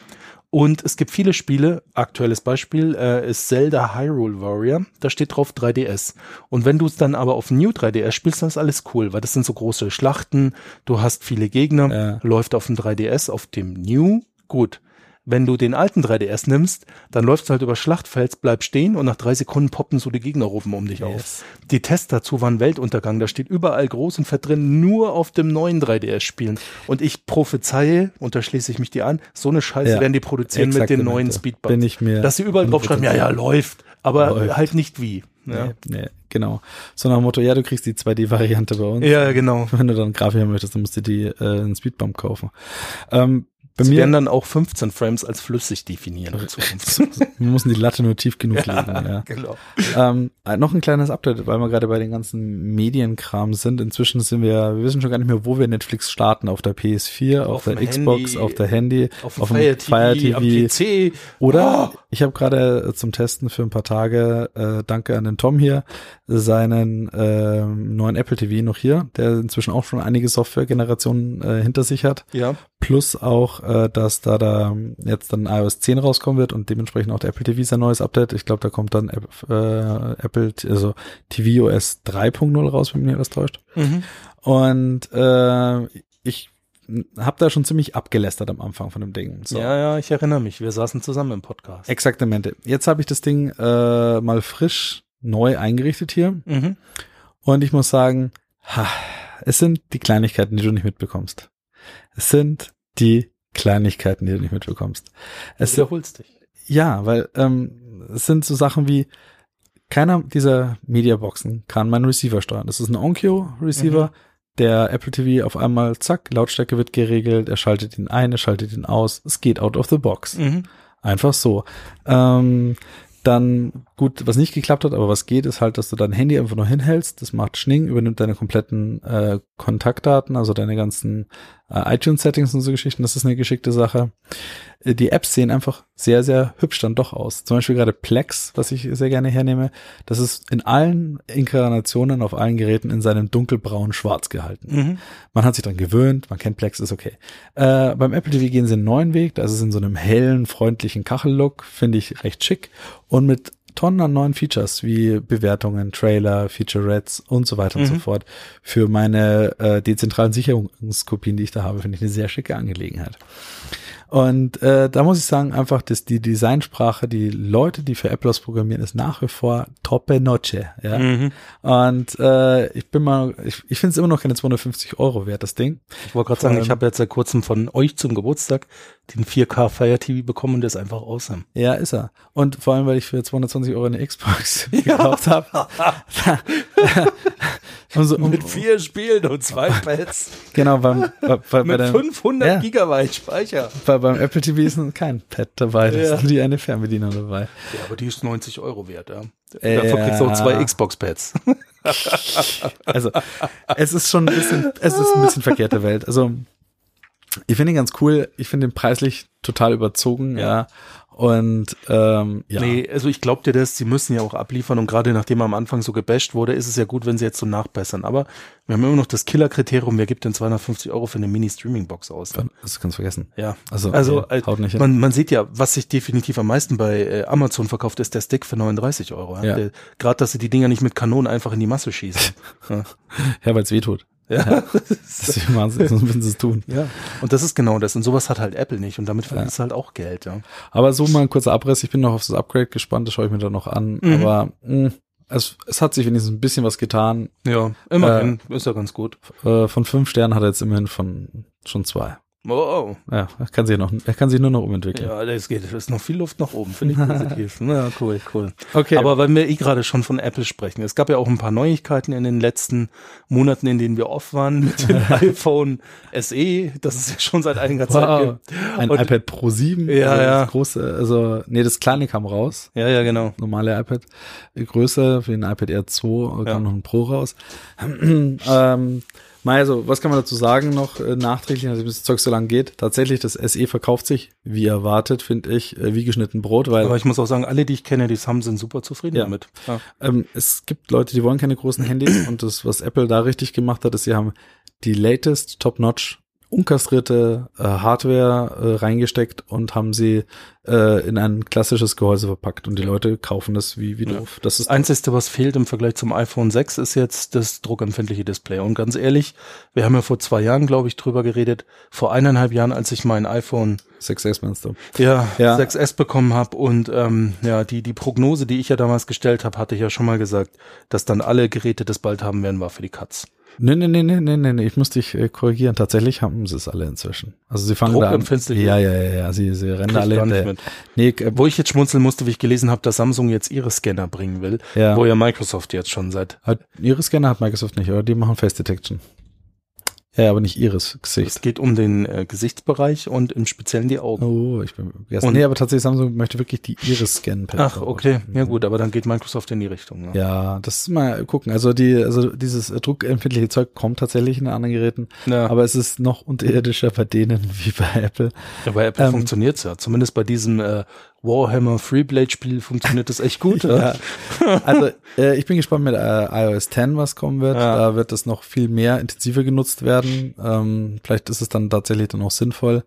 Und es gibt viele Spiele, aktuelles Beispiel äh, ist Zelda Hyrule Warrior, da steht drauf 3DS. Und wenn du es dann aber auf New 3DS spielst, dann ist alles cool, weil das sind so große Schlachten, du hast viele Gegner, ja. läuft auf dem 3DS, auf dem New, gut. Wenn du den alten 3DS nimmst, dann läufst du halt über Schlachtfels, bleib stehen und nach drei Sekunden poppen so die Gegner rufen um dich yes. auf. Die Tests dazu waren Weltuntergang. Da steht überall groß und fett drin, nur auf dem neuen 3DS spielen. Und ich prophezeie, und da schließe ich mich die an, so eine Scheiße ja. werden die produzieren mit den neuen Speedbugs. Bin ich mir. Dass sie überall drauf schreiben, ja, ja, läuft. Aber läuft. halt nicht wie. Ja. Nee, nee, genau. So nach dem Motto, ja, du kriegst die 2D-Variante bei uns. Ja, genau. Wenn du dann Grafik möchtest, dann musst du die äh, einen Speedbump kaufen. Ähm, bei Sie mir werden dann auch 15 Frames als flüssig definieren in Zukunft. [laughs] wir müssen die Latte nur tief genug legen. Ja, ja. Genau. Ähm, äh, noch ein kleines Update, weil wir gerade bei den ganzen Medienkram sind. Inzwischen sind wir, wir wissen schon gar nicht mehr, wo wir Netflix starten. Auf der PS4, auf, auf der Xbox, Handy, auf der Handy, auf, auf dem Fire TV, Fire TV am PC. Oder oh. ich habe gerade zum Testen für ein paar Tage, äh, danke an den Tom hier, seinen äh, neuen Apple TV noch hier, der inzwischen auch schon einige Software-Generationen äh, hinter sich hat. Ja. Plus auch äh, dass da da jetzt dann iOS 10 rauskommen wird und dementsprechend auch der Apple TV sein neues Update. Ich glaube, da kommt dann äh, Apple, also tvOS 3.0 raus, wenn mich das täuscht. Mhm. Und äh, ich hab da schon ziemlich abgelästert am Anfang von dem Ding. So. Ja, ja, ich erinnere mich. Wir saßen zusammen im Podcast. Exaktamente. Jetzt habe ich das Ding äh, mal frisch neu eingerichtet hier. Mhm. Und ich muss sagen, ha, es sind die Kleinigkeiten, die du nicht mitbekommst. Es sind die Kleinigkeiten, die du nicht mitbekommst. Es du wiederholst dich. Ja, weil ähm, es sind so Sachen wie keiner dieser Mediaboxen kann meinen Receiver steuern. Das ist ein Onkyo Receiver. Mhm. Der Apple TV auf einmal, zack, Lautstärke wird geregelt, er schaltet ihn ein, er schaltet ihn aus. Es geht out of the box. Mhm. Einfach so. Ähm, dann, gut, was nicht geklappt hat, aber was geht, ist halt, dass du dein Handy einfach nur hinhältst, das macht Schning, übernimmt deine kompletten äh, Kontaktdaten, also deine ganzen äh, iTunes-Settings und so Geschichten, das ist eine geschickte Sache. Die Apps sehen einfach sehr, sehr hübsch dann doch aus. Zum Beispiel gerade Plex, was ich sehr gerne hernehme, das ist in allen Inkarnationen auf allen Geräten in seinem dunkelbraun schwarz gehalten. Mhm. Man hat sich dran gewöhnt, man kennt Plex, ist okay. Äh, beim Apple TV gehen sie einen neuen Weg, da ist es in so einem hellen, freundlichen Kachellook, finde ich recht schick und mit Tonnen an neuen Features wie Bewertungen, Trailer, Featurettes und so weiter mhm. und so fort. Für meine äh, dezentralen Sicherungskopien, die ich da habe, finde ich eine sehr schicke Angelegenheit. Und äh, da muss ich sagen, einfach, dass die Designsprache, die Leute, die für Apple programmieren, ist nach wie vor toppe noche. Ja? Mhm. Und äh, ich bin mal, ich, ich finde es immer noch keine 250 Euro wert, das Ding. Ich wollte gerade sagen, ich habe jetzt seit kurzem von euch zum Geburtstag den 4K Fire TV bekommen und der ist einfach awesome. Ja, ist er. Und vor allem, weil ich für 220 Euro eine Xbox [laughs] ja. gekauft [laughs] habe. So, um, Mit vier Spielen und zwei [laughs] Pads. Genau, beim, bei, bei, Mit bei 500 ja. Gigabyte Speicher. Bei, beim Apple TV ist kein Pad dabei, da ja. ist nur die eine Fernbedienung dabei. Ja, aber die ist 90 Euro wert, ja. Äh, Dafür kriegst du auch zwei [laughs] Xbox-Pads. also, es ist schon ein bisschen, es ist ein bisschen verkehrte Welt. Also, ich finde ihn ganz cool. Ich finde ihn preislich total überzogen, ja. ja. Und ähm, ja. Nee, also ich glaube dir das, sie müssen ja auch abliefern und gerade nachdem er am Anfang so gebasht wurde, ist es ja gut, wenn sie jetzt so nachbessern. Aber wir haben immer noch das Killer-Kriterium, wer gibt denn 250 Euro für eine Mini-Streaming-Box aus? Ne? Das kannst du vergessen. Ja. Also, also okay, haut nicht man, man sieht ja, was sich definitiv am meisten bei äh, Amazon verkauft, ist der Stick für 39 Euro. Ja? ja. Gerade, dass sie die Dinger nicht mit Kanonen einfach in die Masse schießen. [laughs] ja, ja weil es weh tut. Ja, ja. Deswegen Wahnsinn, sonst würden sie es tun. Ja. Und das ist genau das. Und sowas hat halt Apple nicht. Und damit verdienst ja. du halt auch Geld, ja. Aber so mal ein kurzer Abriss. Ich bin noch auf das Upgrade gespannt. Das schaue ich mir dann noch an. Mhm. Aber mh, hm, es, es hat sich wenigstens ein bisschen was getan. Ja, immerhin. Äh, ist ja ganz gut. Äh, von fünf Sternen hat er jetzt immerhin von schon zwei. Oh, oh. Ja, er kann sich noch, er kann sich nur noch umentwickeln. Ja, das geht. Es ist noch viel Luft nach oben, finde ich positiv. [laughs] ja, cool, cool. Okay. Aber weil wir eh gerade schon von Apple sprechen, es gab ja auch ein paar Neuigkeiten in den letzten Monaten, in denen wir off waren mit dem [laughs] iPhone SE, das es ja schon seit einiger Zeit wow. gibt. Ein Und, iPad Pro 7. Ja, also ja. Das große, also, nee, das kleine kam raus. Ja, ja, genau. Normale iPad. Größer für den iPad Air 2 kam ja. noch ein Pro raus. [clears throat] ähm, also, was kann man dazu sagen noch äh, nachträglich, also bis das Zeug so lang geht? Tatsächlich, das SE verkauft sich, wie erwartet, finde ich, äh, wie geschnitten Brot, weil. Aber ich muss auch sagen, alle, die ich kenne, die es haben, sind super zufrieden Ja. damit. Ja. Ähm, es gibt Leute, die wollen keine großen Handys und das, was Apple da richtig gemacht hat, ist, sie haben die latest, top-notch, unkastrierte äh, Hardware äh, reingesteckt und haben sie äh, in ein klassisches Gehäuse verpackt und die Leute kaufen das wie, wie Ja. doof. Das ist Einzige, was fehlt im Vergleich zum iPhone 6, ist jetzt das druckempfindliche Display. Und ganz ehrlich, wir haben ja vor zwei Jahren, glaube ich, drüber geredet. Vor eineinhalb Jahren, als ich mein iPhone 6S meinst du? ja, Ja. 6S bekommen habe und ähm, ja, die, die Prognose, die ich ja damals gestellt habe, hatte ich ja schon mal gesagt, dass dann alle Geräte das bald haben werden, war für die Katz. Nee, nee, nee, nee, nee, nee, ich muss dich äh, korrigieren. Tatsächlich haben sie es alle inzwischen. Also sie fangen da an. Ja, ja, ja, ja, sie, sie rennen alle mit. Nee, äh, Wo ich jetzt schmunzeln musste, wie ich gelesen habe, dass Samsung jetzt ihre Scanner bringen will, Ja. wo ja Microsoft jetzt schon seit hat, ihre Scanner hat Microsoft nicht, oder? Die machen Face Detection. Ja, aber nicht ihres es Gesicht. geht um den äh, Gesichtsbereich und im Speziellen die Augen. Oh, ich bin. Und- Nee, aber tatsächlich Samsung möchte wirklich die Iris scannen. Ach, okay. Ja gut, aber dann geht Microsoft in die Richtung. Ne? Ja, das ist mal gucken. Also die, also dieses äh, druckempfindliche Zeug kommt tatsächlich in anderen Geräten, Ja. aber es ist noch unterirdischer bei denen [laughs] wie bei Apple. Ja, bei Apple Ähm, funktioniert's ja. Zumindest bei diesem äh, Warhammer Freeblade Spiel funktioniert das echt gut. [laughs] ja. Also äh, ich bin gespannt mit äh, iOS 10, was kommen wird. Ja. Da wird es noch viel mehr intensiver genutzt werden. Ähm, vielleicht ist es dann tatsächlich dann auch sinnvoll.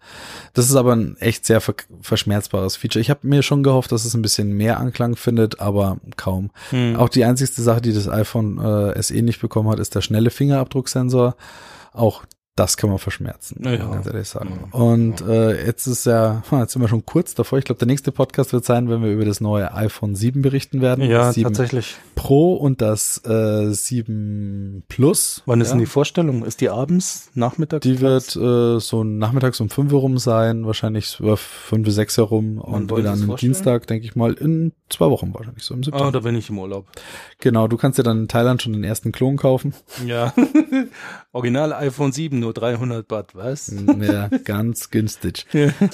Das ist aber ein echt sehr ver verschmerzbares Feature. Ich habe mir schon gehofft, dass es ein bisschen mehr Anklang findet, aber kaum. Hm. Auch die einzigste Sache, die das iPhone äh, SE nicht bekommen hat, ist der schnelle Fingerabdrucksensor. Auch das kann man verschmerzen, Ja. ganz ehrlich sagen. Ja. Und äh, jetzt ist ja, [laughs] jetzt sind wir schon kurz davor. Ich glaube, der nächste Podcast wird sein, wenn wir über das neue iPhone 7 berichten werden. ja, Das 7 tatsächlich. Pro und das äh, 7 Plus. Wann ist ja? denn die Vorstellung? Ist die abends, nachmittags? Die wird äh, so nachmittags um 5 Uhr rum sein, wahrscheinlich über 5 bis 6 herum und wieder an einem? Dienstag, denke ich mal, in zwei Wochen wahrscheinlich, so im September. Ah, da bin ich im Urlaub. Genau, du kannst dir dann in Thailand schon den ersten Klon kaufen. Ja. [laughs] Original iPhone 7, nur 300 Baht, was? Ja, ganz [laughs] günstig.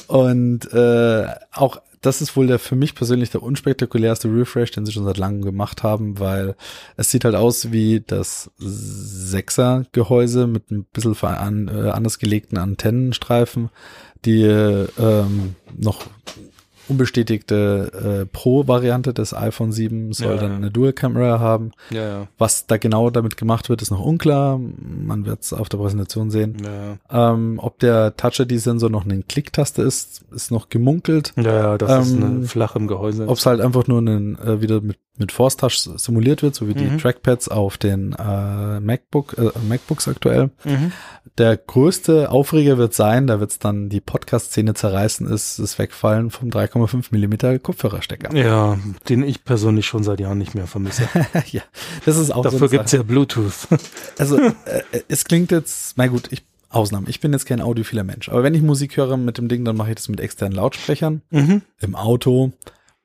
Und äh, auch das ist wohl der für mich persönlich der unspektakulärste Refresh, den sie schon seit langem gemacht haben, weil es sieht halt aus wie das Sechser-Gehäuse mit ein bisschen an, äh, anders gelegten Antennenstreifen, die ähm, noch unbestätigte äh, Pro-Variante des iPhone 7 soll Ja, dann ja. eine Dual-Camera haben. Ja, ja. Was da genau damit gemacht wird, ist noch unklar. Man wird es auf der Präsentation sehen. Ja, Ähm, ob der Touch-ID-Sensor noch eine Klicktaste ist, ist noch gemunkelt. ja, ja das ist Ähm, eine flache im Gehäuse. Ob es halt einfach nur einen, äh, wieder mit, mit Force Touch simuliert wird, so wie die Mhm. Trackpads auf den äh, MacBook, äh, MacBooks aktuell. Mhm. Der größte Aufreger wird sein, da wird es dann die Podcast-Szene zerreißen, ist das Wegfallen vom 3,5 Millimeter Kopfhörerstecker. Ja, den ich persönlich schon seit Jahren nicht mehr vermisse. [laughs] ja, das ist auch so Dafür eine gibt's ja Bluetooth. [laughs] Also äh, es klingt jetzt, na gut, ich Ausnahme. Ich bin jetzt kein audiophiler Mensch, aber wenn ich Musik höre mit dem Ding, dann mache ich das mit externen Lautsprechern mhm. im Auto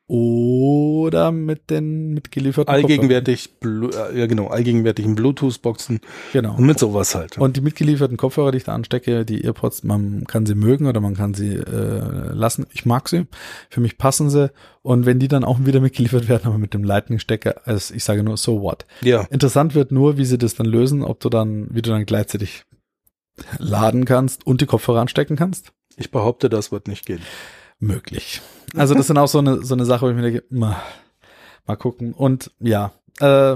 oder mit den mitgelieferten Allgegenwärtig, äh, ja genau, allgegenwärtigen Bluetooth-Boxen Kopfhörern. Genau. und mit sowas halt. Und die mitgelieferten Kopfhörer, die ich da anstecke, die Earpods, man kann sie mögen oder man kann sie äh, lassen. Ich mag sie. Für mich passen sie. Und wenn die dann auch wieder mitgeliefert werden, aber mit dem Lightning-Stecker, also ich sage nur, so what. ja, Interessant wird nur, wie sie das dann lösen, ob du dann, wie du dann gleichzeitig laden kannst und die Kopfhörer anstecken kannst. ich behaupte, das wird nicht gehen. Möglich. Also das sind auch so eine, so eine Sache, wo ich mir denke, mal, mal gucken. Und ja, äh,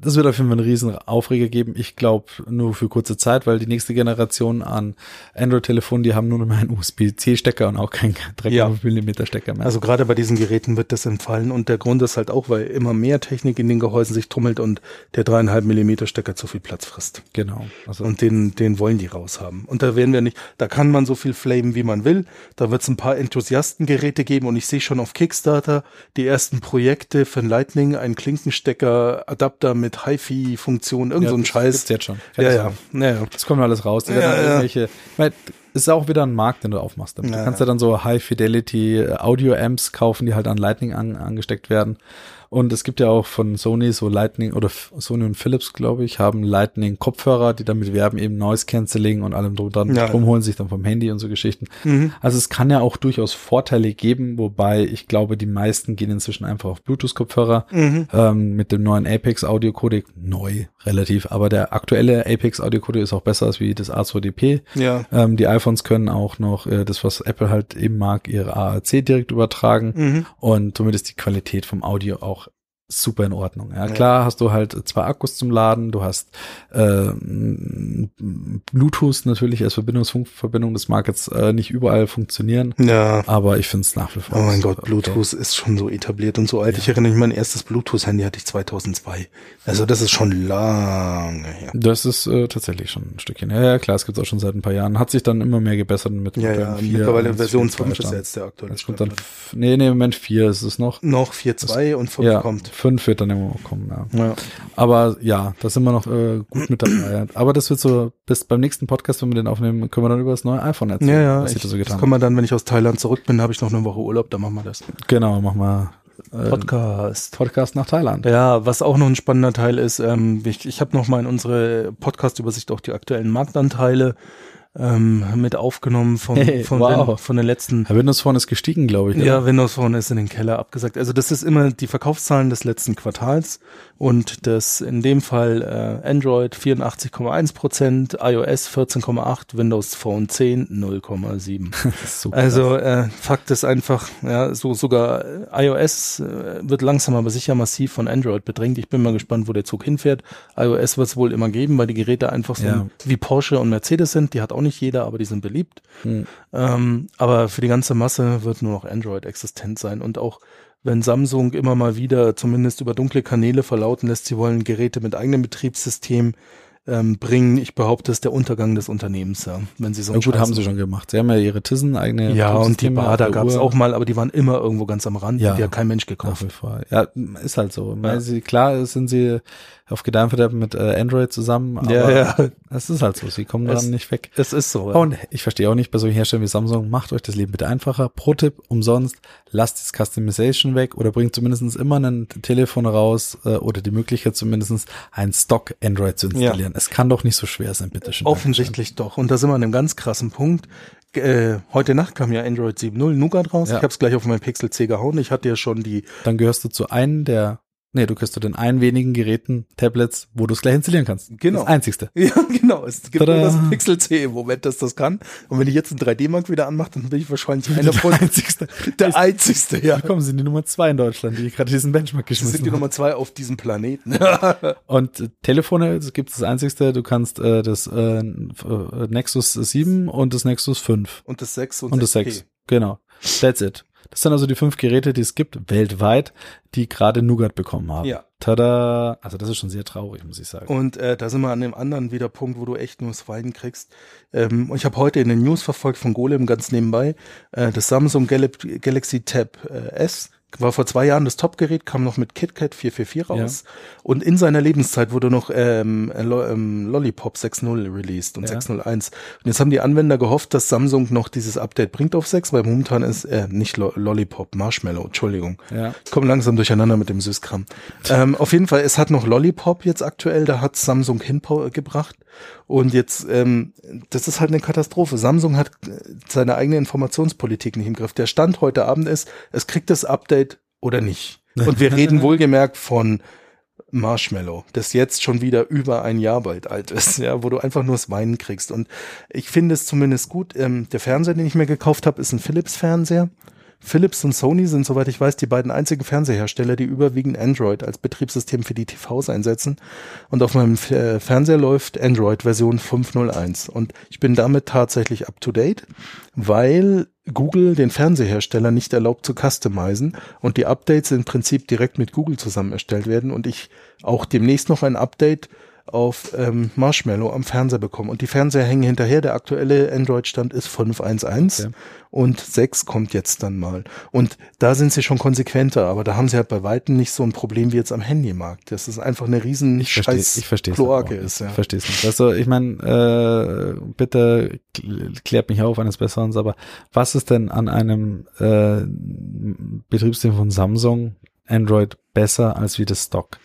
das wird auf jeden Fall einen riesen Aufreger geben. Ich glaube nur für kurze Zeit, weil die nächste Generation an Android-Telefonen, die haben nur noch mal einen USB-C-Stecker und auch keinen 3,5 Ja. Millimeter Stecker mehr. Also gerade bei diesen Geräten wird das entfallen und der Grund ist halt auch, weil immer mehr Technik in den Gehäusen sich tummelt und der dreieinhalb Millimeter Stecker zu viel Platz frisst. genau. Also Und den, den wollen die raushaben. Und da werden wir nicht, da kann man so viel flamen, wie man will. Da wird es ein paar Enthusiastengeräte geben und ich sehe schon auf Kickstarter die ersten Projekte für ein Lightning, ein Klinkenstecker, Adapter mit HiFi-Funktion, irgend ja, so ein Scheiß. gibt's jetzt schon. Ja, ja, ja. Das kommt alles raus. Die Ja, irgendwelche, weil ist auch wieder ein Markt, den du aufmachst. Du kannst ja dann so High-Fidelity-Audio-Amps kaufen, die halt an Lightning an, angesteckt werden. Und es gibt ja auch von Sony so Lightning oder Sony und Philips, glaube ich, haben Lightning Kopfhörer, die damit werben, eben Noise Cancelling und allem drum dann ja. holen sich dann vom Handy und so Geschichten. Mhm. Also es kann ja auch durchaus Vorteile geben, wobei ich glaube, die meisten gehen inzwischen einfach auf Bluetooth Kopfhörer mhm. ähm, mit dem neuen Apex Audio Codec. Neu, relativ, aber der aktuelle Apex Audio Codec ist auch besser als wie das A2DP. Ja. Ähm, die iPhones können auch noch äh, das, was Apple halt eben mag, ihre AAC direkt übertragen mhm. und somit ist die Qualität vom Audio auch super in Ordnung. Ja, klar hast du halt zwei Akkus zum Laden, du hast äh, Bluetooth natürlich als Verbindungsfunkverbindung. Das mag jetzt äh, nicht überall funktionieren, ja. aber ich finde es nach wie vor. Oh mein Gott, Bluetooth okay. ist schon so etabliert und so alt. Ja. Ich erinnere mich, mein erstes Bluetooth-Handy hatte ich 2002. Also das ist schon lange her. Das ist äh, tatsächlich schon ein Stückchen. Ja, ja, klar, es gibt auch schon seit ein paar Jahren. Hat sich dann immer mehr gebessert mit ja, ja, 4, mittlerweile Version 5 ist jetzt der aktuelle. Dann, nee, nee, Moment 4 ist es noch. Noch 4.2 und 5 ja, kommt fünf wird dann immer kommen, ja. ja. Aber ja, da sind wir noch äh, gut mit dabei. Aber das wird so, bis beim nächsten Podcast, wenn wir den aufnehmen, können wir dann über das neue iPhone erzählen. Ja, ja, was ich, so getan das können wir dann, wenn ich aus Thailand zurück bin, habe ich noch eine Woche Urlaub, dann machen wir das. Genau, machen wir äh, Podcast. Podcast nach Thailand. Ja, was auch noch ein spannender Teil ist, ähm, ich, ich habe noch mal in unsere Podcast-Übersicht auch die aktuellen Marktanteile ähm, mit aufgenommen von, hey, von, wow. den, von den letzten. Ja, Windows Phone ist gestiegen, glaube ich. Oder? Ja, Windows Phone ist in den Keller abgesagt. Also das ist immer die Verkaufszahlen des letzten Quartals und das in dem Fall äh, Android 84,1 Prozent, iOS 14,8, Windows Phone 10 0,7. [laughs] also äh, Fakt ist einfach, ja, so sogar iOS äh, wird langsam aber sicher massiv von Android bedrängt. Ich bin mal gespannt, wo der Zug hinfährt. iOS wird es wohl immer geben, weil die Geräte einfach so ja. wie Porsche und Mercedes sind. Die hat auch nicht jeder, aber die sind beliebt. Hm. Ähm, aber für die ganze Masse wird nur noch Android existent sein und auch wenn Samsung immer mal wieder zumindest über dunkle Kanäle verlauten lässt, sie wollen Geräte mit eigenem Betriebssystem ähm, bringen. Ich behaupte, ist der Untergang des Unternehmens, ja, wenn sie so ja, gut, haben sie schon gemacht. Sie haben ja ihre Tissen eigene. Ja, und die Bader gab es auch mal, aber die waren immer irgendwo ganz am Rand. Ja, die hat kein Mensch gekauft. Ja, ist halt so. Ja. Sie, klar sind sie auf Gedeihverderben mit äh, Android zusammen, aber ja, ja. es ist halt so, sie kommen es, dann nicht weg. Es ist so. Ja. Und ich verstehe auch nicht bei solchen Herstellern wie Samsung, macht euch das Leben bitte einfacher. Pro-Tipp, umsonst, lasst das Customization weg oder bringt zumindest immer ein Telefon raus äh, oder die Möglichkeit zumindest ein Stock Android zu installieren. Ja. Es kann doch nicht so schwer sein, bitte schön. Offensichtlich doch. Und da sind wir an einem ganz krassen Punkt. Äh, heute Nacht kam ja Android 7.0 Nougat raus. Ja. Ich habe es gleich auf mein Pixel C gehauen. Ich hatte ja schon die. Dann gehörst du zu einem der Nee, du kriegst zu den ein wenigen Geräten, Tablets, wo du es gleich installieren kannst. Genau. Das einzigste. [laughs] Ja, genau. Es gibt Tada. nur das Pixel C im Moment, dass das kann. Und wenn ich jetzt einen 3D-Mark wieder anmache, dann bin ich wahrscheinlich [laughs] einer von. Der einzigste. [laughs] Der einzigste, ja. Komm, sind die Nummer zwei in Deutschland, die gerade diesen Benchmark geschmissen haben. sind die Nummer zwei auf diesem Planeten. Und äh, Telefone, es gibt das einzigste, du kannst äh, das äh, äh Nexus 7 und das Nexus 5. Und das 6 und, und das 6. Genau. That's it. Das sind also die fünf Geräte, die es gibt weltweit, die gerade Nougat bekommen haben. Ja. Tada! Also das ist schon sehr traurig, muss ich sagen. Und äh, da sind wir an dem anderen wieder Punkt, wo du echt nur das Weinen kriegst. Ähm, ich habe heute in den News verfolgt von Golem ganz nebenbei äh, das Samsung Gal Galaxy Tab äh, S war vor zwei Jahren das Top-Gerät, kam noch mit KitKat 444 raus ja. und in seiner Lebenszeit wurde noch ähm, ähm, Lollipop 6.0 released und ja. 6.01. Und jetzt haben die Anwender gehofft, dass Samsung noch dieses Update bringt auf 6, weil momentan ist, äh, nicht Lo Lollipop, Marshmallow, Entschuldigung. Ja. Ich komme langsam durcheinander mit dem Süßkram. ähm, auf jeden Fall, es hat noch Lollipop jetzt aktuell, da hat Samsung hingebracht und jetzt, ähm, das ist halt eine Katastrophe. Samsung hat äh, seine eigene Informationspolitik nicht im Griff. Der Stand heute Abend ist, es kriegt das Update oder nicht. Und wir [laughs] reden wohlgemerkt von Marshmallow, das jetzt schon wieder über ein Jahr bald alt ist, ja, wo du einfach nur das Weinen kriegst. Und ich finde es zumindest gut. Ähm, der Fernseher, den ich mir gekauft habe, ist ein Philips-Fernseher. Philips und Sony sind, soweit ich weiß, die beiden einzigen Fernsehersteller, die überwiegend Android als Betriebssystem für die TVs einsetzen. Und auf meinem Fernseher läuft Android Version 5.01. Und ich bin damit tatsächlich up to date, weil Google den Fernsehersteller nicht erlaubt zu customizen und die Updates im Prinzip direkt mit Google zusammen erstellt werden und ich auch demnächst noch ein Update auf ähm, Marshmallow am Fernseher bekommen. Und die Fernseher hängen hinterher. Der aktuelle Android-Stand ist 5.1.1 okay. und 6 kommt jetzt dann mal. Und da sind sie schon konsequenter, aber da haben sie halt bei Weitem nicht so ein Problem wie jetzt am Handymarkt. Das ist einfach eine riesen ich Scheiß ich verstehe Kloake ist. Ja. Ich verstehe es nicht. Also ich meine, äh, bitte klärt mich auf eines Besseren, aber was ist denn an einem äh, Betriebssystem von Samsung Android besser als wie das Stock?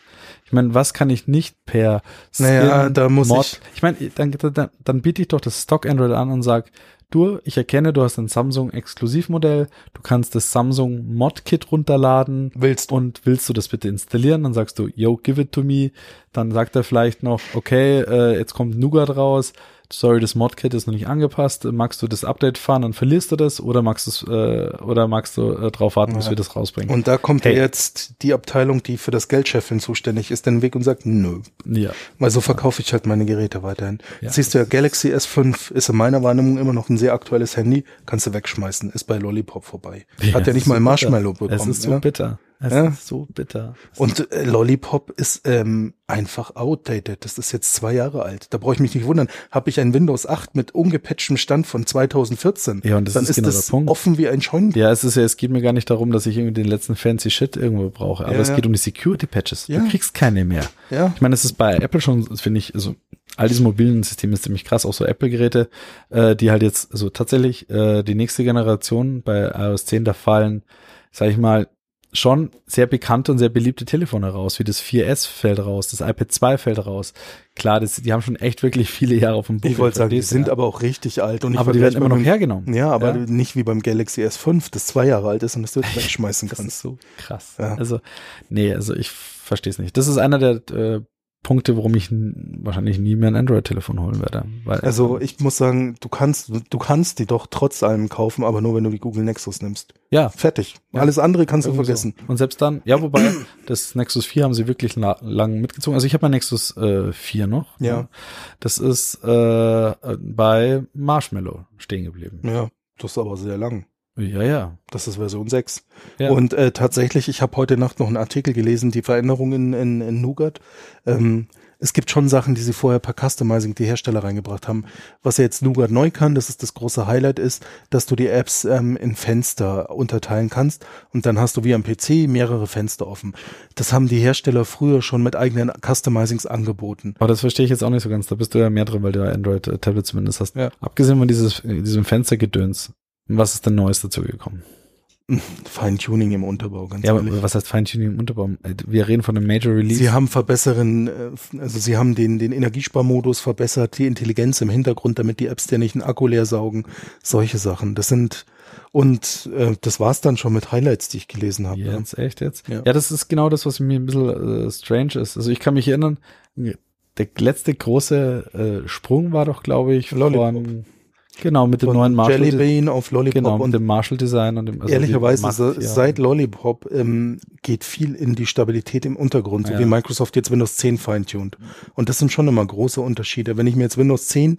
Ich meine, was kann ich nicht per Skin naja, da muss Mod, ich. Ich meine, dann, dann, dann biete ich doch das Stock Android an und sag, du, ich erkenne, du hast ein Samsung Exklusivmodell, du kannst das Samsung Mod Kit runterladen. Willst du. Und willst du das bitte installieren? Dann sagst du, yo, give it to me. Dann sagt er vielleicht noch, okay, äh, jetzt kommt Nougat raus sorry, das Modkit ist noch nicht angepasst, magst du das Update fahren, dann verlierst du das oder magst du äh, oder magst du äh, drauf warten, bis wir das rausbringen. Und da kommt hey. jetzt die Abteilung, die für das Geldscheffeln zuständig ist, den Weg und sagt, nö. Ja. Weil so verkaufe ich halt meine Geräte weiterhin. Ja. Siehst du ja, Galaxy S5 ist in meiner Wahrnehmung immer noch ein sehr aktuelles Handy, kannst du wegschmeißen, ist bei Lollipop vorbei. Ja, Hat ja nicht mal Marshmallow bitter. bekommen. Es ist so ja? bitter. Es ja? ist so bitter. Und äh, Lollipop ist ähm, einfach outdated. Das ist jetzt zwei Jahre alt. Da brauche ich mich nicht wundern. Habe ich ein Windows 8 mit ungepatchtem Stand von 2014, ja, und das dann ist, genau das offen wie ein Scheunentor. Ja, es ist ja, es geht mir gar nicht darum, dass ich irgendwie den letzten fancy Shit irgendwo brauche, aber ja, es geht um die Security Patches. Ja. Du kriegst keine mehr. Ja. Ich meine, es ist bei Apple schon, finde ich, also all diese mobilen Systeme ist ziemlich krass, auch so Apple-Geräte, äh, die halt jetzt, also tatsächlich äh, die nächste Generation bei iOS 10, da fallen, sag ich mal, schon sehr bekannte und sehr beliebte Telefone raus, wie das 4S fällt raus, das iPad 2 fällt raus. Klar, das, die haben schon echt wirklich viele Jahre auf dem Buch. Ich wollte sagen, die sind aber auch richtig alt. Und aber die werden immer noch hergenommen. Ja, aber ja. nicht wie beim Galaxy S5, das zwei Jahre alt ist und das du [laughs] wegschmeißen kannst. Das ist so krass. Ja. Also, nee, also ich verstehe es nicht. Das ist einer der äh, Punkte, warum ich wahrscheinlich nie mehr ein Android-Telefon holen werde. Also ich muss sagen, du kannst, du kannst die doch trotz allem kaufen, aber nur wenn du die Google Nexus nimmst. Ja. Fertig. Ja. Alles andere kannst Irgendwo du vergessen. So. Und selbst dann, ja, wobei das Nexus 4 haben sie wirklich la lang mitgezogen. Also ich habe mein Nexus äh, 4 noch. Ja. ja. Das ist äh, bei Marshmallow stehen geblieben. Ja, das ist aber sehr lang. Ja, ja. Das ist Version 6. Ja. Und äh, tatsächlich, ich habe heute Nacht noch einen Artikel gelesen, die Veränderungen in, in Nougat. Ähm, es gibt schon Sachen, die sie vorher per Customizing die Hersteller reingebracht haben. Was jetzt Nougat neu kann, das ist das große Highlight ist, dass du die Apps ähm, in Fenster unterteilen kannst und dann hast du wie am PC mehrere Fenster offen. Das haben die Hersteller früher schon mit eigenen Customizings angeboten. Aber das verstehe ich jetzt auch nicht so ganz. Da bist du ja mehr drin, weil du ja Android-Tablet zumindest hast. Ja. Abgesehen von dieses, diesem Fenstergedöns, was ist denn Neues dazu gekommen? [laughs] Feintuning im Unterbau, ganz Ja, ehrlich. aber was heißt Feintuning im Unterbau? Wir reden von einem Major Release. Sie haben verbesseren, äh, also sie haben den, den Energiesparmodus verbessert, die Intelligenz im Hintergrund, damit die Apps dir nicht einen Akku leer saugen. Solche Sachen. Das sind, und äh, das war's dann schon mit Highlights, die ich gelesen habe. Jetzt, ja. echt jetzt? Ja. ja, das ist genau das, was mir ein bisschen äh, strange ist. Also ich kann mich erinnern, der letzte große äh, Sprung war doch, glaube ich, Lollipop. von Genau, mit dem Von neuen Marshall. Jelly Bean auf Lollipop. Genau, und dem Marshall Design und dem, also Ehrlicherweise, Macht, ja. seit Lollipop ähm, geht viel in die Stabilität im Untergrund, so ja. wie Microsoft jetzt Windows 10 feintuned. Und das sind schon immer große Unterschiede. Wenn ich mir jetzt Windows 10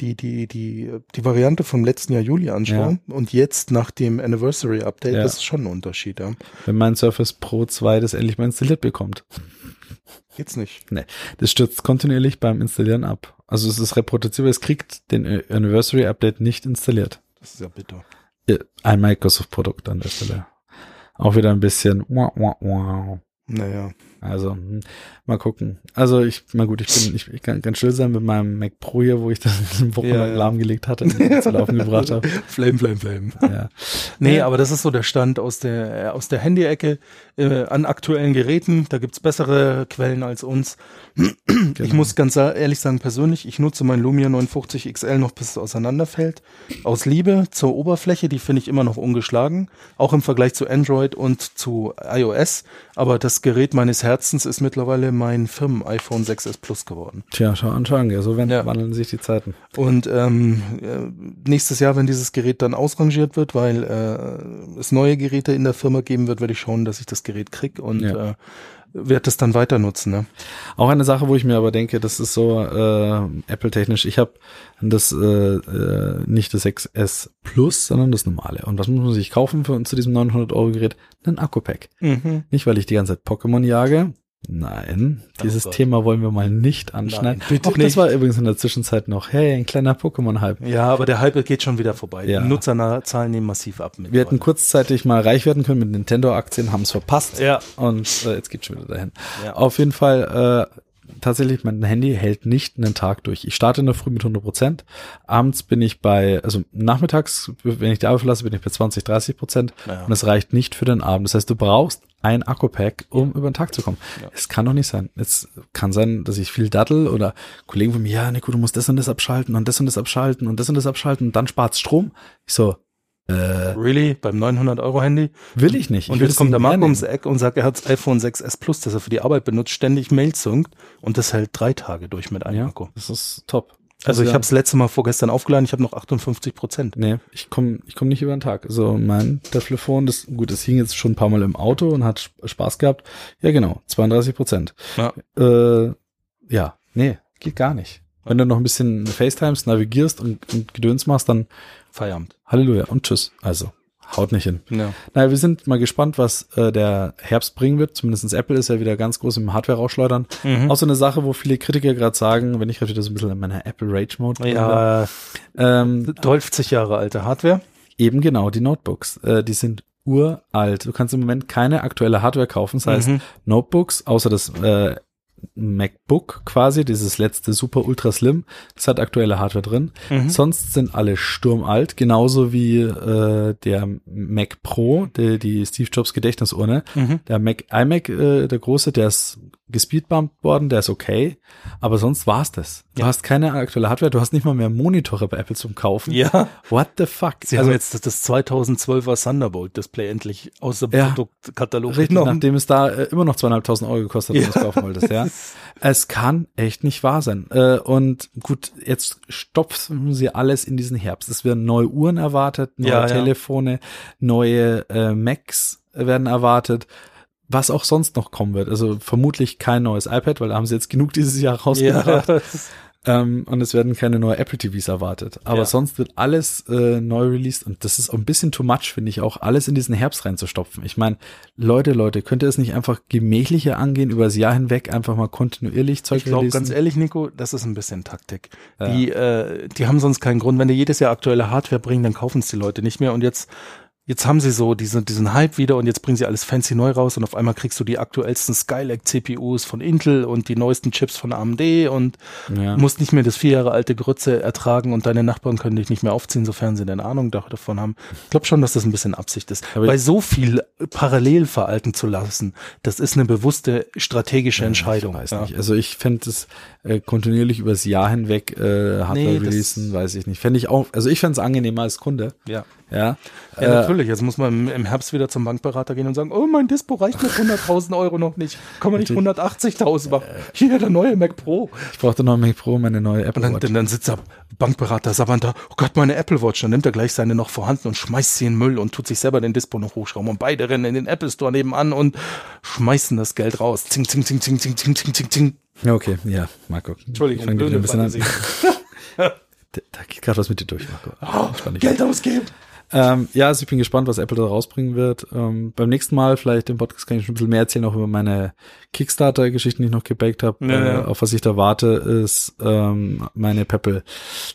die, die, die, die Variante vom letzten Jahr Juli anschaue ja. und jetzt nach dem Anniversary Update, das ist schon ein Unterschied, ja. Wenn mein Surface Pro 2 das endlich mal installiert bekommt. Jetzt nicht. Nee, das stürzt kontinuierlich beim Installieren ab. Also es ist reproduzierbar, es kriegt den Anniversary Update nicht installiert. Das ist ja bitter. Ein Microsoft-Produkt an der Stelle. Auch wieder ein bisschen wow, wow, wow. Naja. Also, hm, mal gucken. Also ich, mal gut, ich bin, ich, ich kann ganz still sein mit meinem Mac Pro hier, wo ich das [laughs] Wochen ja, ja. lahmgelegt hatte und zu laufen gebracht habe. [laughs] Flame, flame, flame. Ja. Nee, aber das ist so der Stand aus der, aus der Handy-Ecke äh, an aktuellen Geräten. Da gibt's bessere Quellen als uns. [clears throat] Genau. Ich muss ganz ehrlich sagen, persönlich, ich nutze mein Lumia 59 XL noch bis es auseinanderfällt. Aus Liebe zur Oberfläche, die finde ich immer noch ungeschlagen. Auch im Vergleich zu Android und zu iOS. Aber das Gerät meines Herzens ist mittlerweile mein Firmen-iPhone 6S Plus geworden. Tja, schau an, schauen, ja, so werden, ja. wandeln sich die Zeiten. Und ähm, äh, nächstes Jahr, wenn dieses Gerät dann ausrangiert wird, weil äh, es neue Geräte in der Firma geben wird, werde ich schauen, dass ich das Gerät krieg und ja. äh, werde das dann weiter nutzen. Ne? Auch eine Sache, wo ich mir aber denke, das ist so äh, Apple-technisch. Ich habe das äh, äh, nicht das 6S Plus, sondern das normale. Und was muss man sich kaufen für zu diesem 900 Euro Gerät? Ein Akku-Pack. Mhm. Nicht, weil ich die ganze Zeit Pokémon jage, Nein, dieses Thema wollen wir mal nicht anschneiden. Nein, bitte Auch das nicht. war übrigens in der Zwischenzeit noch, hey, ein kleiner Pokémon-Hype. Ja, aber der Hype geht schon wieder vorbei. Ja. Die Nutzerzahlen nehmen massiv ab. Wir hätten kurzzeitig mal reich werden können mit Nintendo-Aktien, haben es verpasst. Ja. Und äh, jetzt geht's schon wieder dahin. Ja. Auf jeden Fall, äh, tatsächlich, mein Handy hält nicht einen Tag durch. Ich starte in der Früh mit 100 Prozent. Abends bin ich bei, also nachmittags, wenn ich die Arbeit verlasse, bin ich bei 20, 30 Prozent. Ja. Und es reicht nicht für den Abend. Das heißt, du brauchst ein Akku-Pack, um über den Tag zu kommen. Ja. Es kann doch nicht sein. Es kann sein, dass ich viel dattel oder Kollegen von mir, ja, Nico, du musst das und das abschalten und das und das abschalten und das und das abschalten und dann spart's Strom. Ich so, äh, Really? Beim 900 Euro Handy? will ich nicht. Und ich jetzt kommt der Marco ums Eck und sagt, er hat das iPhone 6s Plus, das er für die Arbeit benutzt, ständig Mail zunkt und das hält drei Tage durch mit einem Ja, Akku. das ist top. Also ich habe es letzte Mal vorgestern aufgeladen, ich habe noch 58 Prozent. Nee, ich komme ich komm nicht über den Tag. Also mein Telefon, das gut, das hing jetzt schon ein paar Mal im Auto und hat Sp- Spaß gehabt. Ja, genau, 32 Prozent. Ja. Äh, ja, nee, geht gar nicht. Wenn du noch ein bisschen FaceTimes navigierst und, und Gedöns machst, dann Feierabend. Halleluja und tschüss. Also, haut nicht hin. Ja. Naja, wir sind mal gespannt, was äh, der Herbst bringen wird. Zumindest Apple ist ja wieder ganz groß im Hardware-Rausschleudern. Mhm. Auch so eine Sache, wo viele Kritiker gerade sagen, wenn ich gerade wieder so ein bisschen in meiner Apple-Rage-Mode bin, Ja, ähm, 12 Jahre alte Hardware. Eben genau, die Notebooks. Äh, die sind uralt. Du kannst im Moment keine aktuelle Hardware kaufen. Das heißt, Mhm. Notebooks, außer das äh, MacBook quasi, dieses letzte Super Ultra Slim, das hat aktuelle Hardware drin. Mhm. Sonst sind alle sturmalt, genauso wie äh, der Mac Pro, der, die Steve Jobs Gedächtnisurne. Mhm. Der Mac iMac, äh, der große, der ist gespeedbumpt worden, der ist okay, aber sonst war's das. Du Ja. hast keine aktuelle Hardware, du hast nicht mal mehr Monitore bei Apple zum Kaufen. Ja. What the fuck? Sie haben jetzt das, das 2012er Thunderbolt Display endlich aus dem Ja. Produktkatalog Richtig, genommen. nachdem es da äh, immer noch zweieinhalbtausend Euro gekostet hat, wenn du es kaufen wolltest, ja. [laughs] Es kann echt nicht wahr sein. Äh, und gut, jetzt stopfen sie alles in diesen Herbst. Es werden neue Uhren erwartet, neue Ja, ja. Telefone, neue äh, Macs werden erwartet. Was auch sonst noch kommen wird. Also vermutlich kein neues iPad, weil da haben sie jetzt genug dieses Jahr rausgebracht. Ja, [laughs] Ähm, und es werden keine neuen Apple TVs erwartet. Aber Ja. sonst wird alles äh, neu released und das ist ein bisschen too much, finde ich, auch alles in diesen Herbst reinzustopfen. Ich meine, Leute, Leute, könnt ihr es nicht einfach gemächlicher angehen, über das Jahr hinweg einfach mal kontinuierlich Zeug ich glaube, ganz ehrlich, Nico, das ist ein bisschen Taktik. Die, äh, die haben sonst keinen Grund. Wenn die jedes Jahr aktuelle Hardware bringen, dann kaufen es die Leute nicht mehr. Und jetzt, jetzt haben sie so diesen, diesen Hype wieder und jetzt bringen sie alles fancy neu raus und auf einmal kriegst du die aktuellsten Skylake CPUs von Intel und die neuesten Chips von AMD und Ja. musst nicht mehr das vier Jahre alte Grütze ertragen und deine Nachbarn können dich nicht mehr aufziehen, sofern sie denn Ahnung da- davon haben. Ich glaube schon, dass das ein bisschen Absicht ist. Aber- Weil so viel parallel veralten zu lassen, das ist eine bewusste strategische Entscheidung. Ich weiß ja. nicht. Also ich fände es äh, kontinuierlich über das Jahr hinweg äh, Hardware Nee, releasen, weiß ich nicht. Fände ich auch, also ich fände es angenehmer als Kunde. Ja. Ja. Ja, Äh, natürlich. Jetzt muss man im, im Herbst wieder zum Bankberater gehen und sagen, oh, mein Dispo reicht mit 100.000 Euro noch nicht. Kann man nicht 180.000 machen? Hier, der neue Mac Pro. ich brauchte noch ein Mac Pro, meine neue Apple Und dann, Watch. dann, dann sitzt der Bankberater da, oh Gott, meine Apple Watch. Dann nimmt er gleich seine noch vorhanden und schmeißt sie in den Müll und tut sich selber den Dispo noch hochschrauben. Und beide rennen in den Apple Store nebenan und schmeißen das Geld raus. Zing, zing, zing, zing, zing, zing, zing, zing, zing. Ja, okay, ja, Marco. Entschuldigung, blöde ein bisschen an. [laughs] Da, da geht gerade was mit dir durch, Marco. Oh. Geld ausgeben. Ähm, ja, also ich bin gespannt, was Apple da rausbringen wird. Ähm, beim nächsten Mal, vielleicht im Podcast kann ich schon ein bisschen mehr erzählen, auch über meine Kickstarter-Geschichten, die ich noch gebaked habe. Ja, äh, ja. Auf was ich da warte, ist ähm, meine Pebble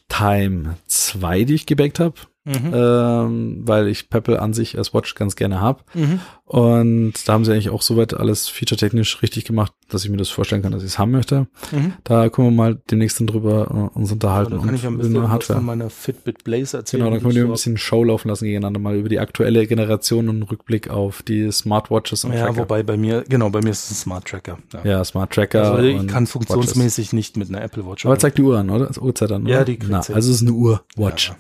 Time 2, die ich gebaked habe. Mhm. Ähm, weil ich Pebble an sich als Watch ganz gerne habe. Mhm. Und da haben sie eigentlich auch soweit alles featuretechnisch richtig gemacht, dass ich mir das vorstellen kann, dass ich es haben möchte. Mhm. Da können wir mal demnächst dann drüber äh, uns unterhalten. Da kann ich ja ein bisschen eine was von meiner Fitbit Blaze erzählen. Genau, dann können wir ein bisschen Show laufen lassen gegeneinander, mal über die aktuelle Generation und Rückblick auf die Smartwatches und Ja, Tracker. wobei bei mir, genau, bei mir ist es ein Smart Tracker. Ja. Ja, Smart Tracker. Also ich kann Watches. funktionsmäßig nicht mit einer Apple Watch. Aber zeigt die Uhr an, oder? Das Uhrzeit an, oder? Ja, die kriegt Na. Also es ist eine Uhr, Watch. Ja. ja.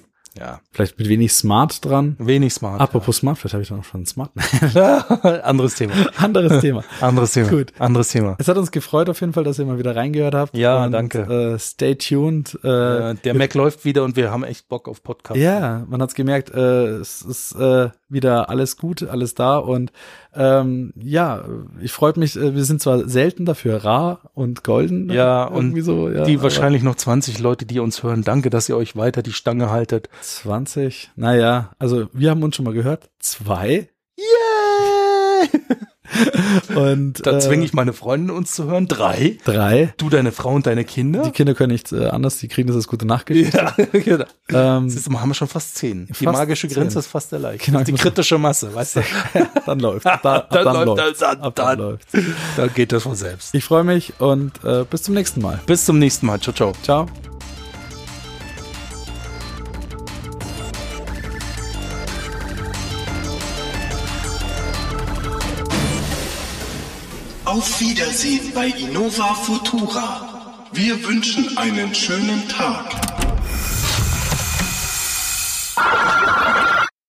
Vielleicht mit wenig Smart dran. Wenig smart. Apropos Smart, vielleicht habe ich da noch schon einen Smart. ja. [laughs] Anderes Thema. [laughs] Anderes Thema. Anderes Thema. Gut. Anderes Thema. Es hat uns gefreut auf jeden Fall, dass ihr mal wieder reingehört habt. Ja, und, danke. Äh, stay tuned. Äh, Äh, der Mac läuft wieder und wir haben echt Bock auf Podcast. Ja, man hat's gemerkt, äh, es ist äh, wieder alles gut, alles da und ähm, ja, ich freut mich, äh, wir sind zwar selten dafür rar und golden. Ja, [laughs] und so, ja, die wahrscheinlich noch 20 Leute, die uns hören. Danke, dass ihr euch weiter die Stange haltet. 20, naja, also wir haben uns schon mal gehört, zwei Yay! [laughs] [laughs] Und da zwinge ich meine Freunde uns zu hören. Drei. Drei. Du, deine Frau und deine Kinder. Die Kinder können nichts äh, anders, die kriegen das als gute Nachtgeschichte. Ja, [laughs] genau. Ähm, Siehst du, haben wir schon fast zehn. Die magische Grenze zehn. ist fast erreicht. Genau, die kritische Masse, weißt du? [laughs] dann läuft. Da, dann, dann, läuft. Dann, dann, dann, dann läuft. Da geht das von selbst. Ich freue mich und äh, bis zum nächsten Mal. Bis zum nächsten Mal. Ciao, ciao. Ciao. Auf Wiedersehen bei Innova Futura. Wir wünschen einen schönen Tag.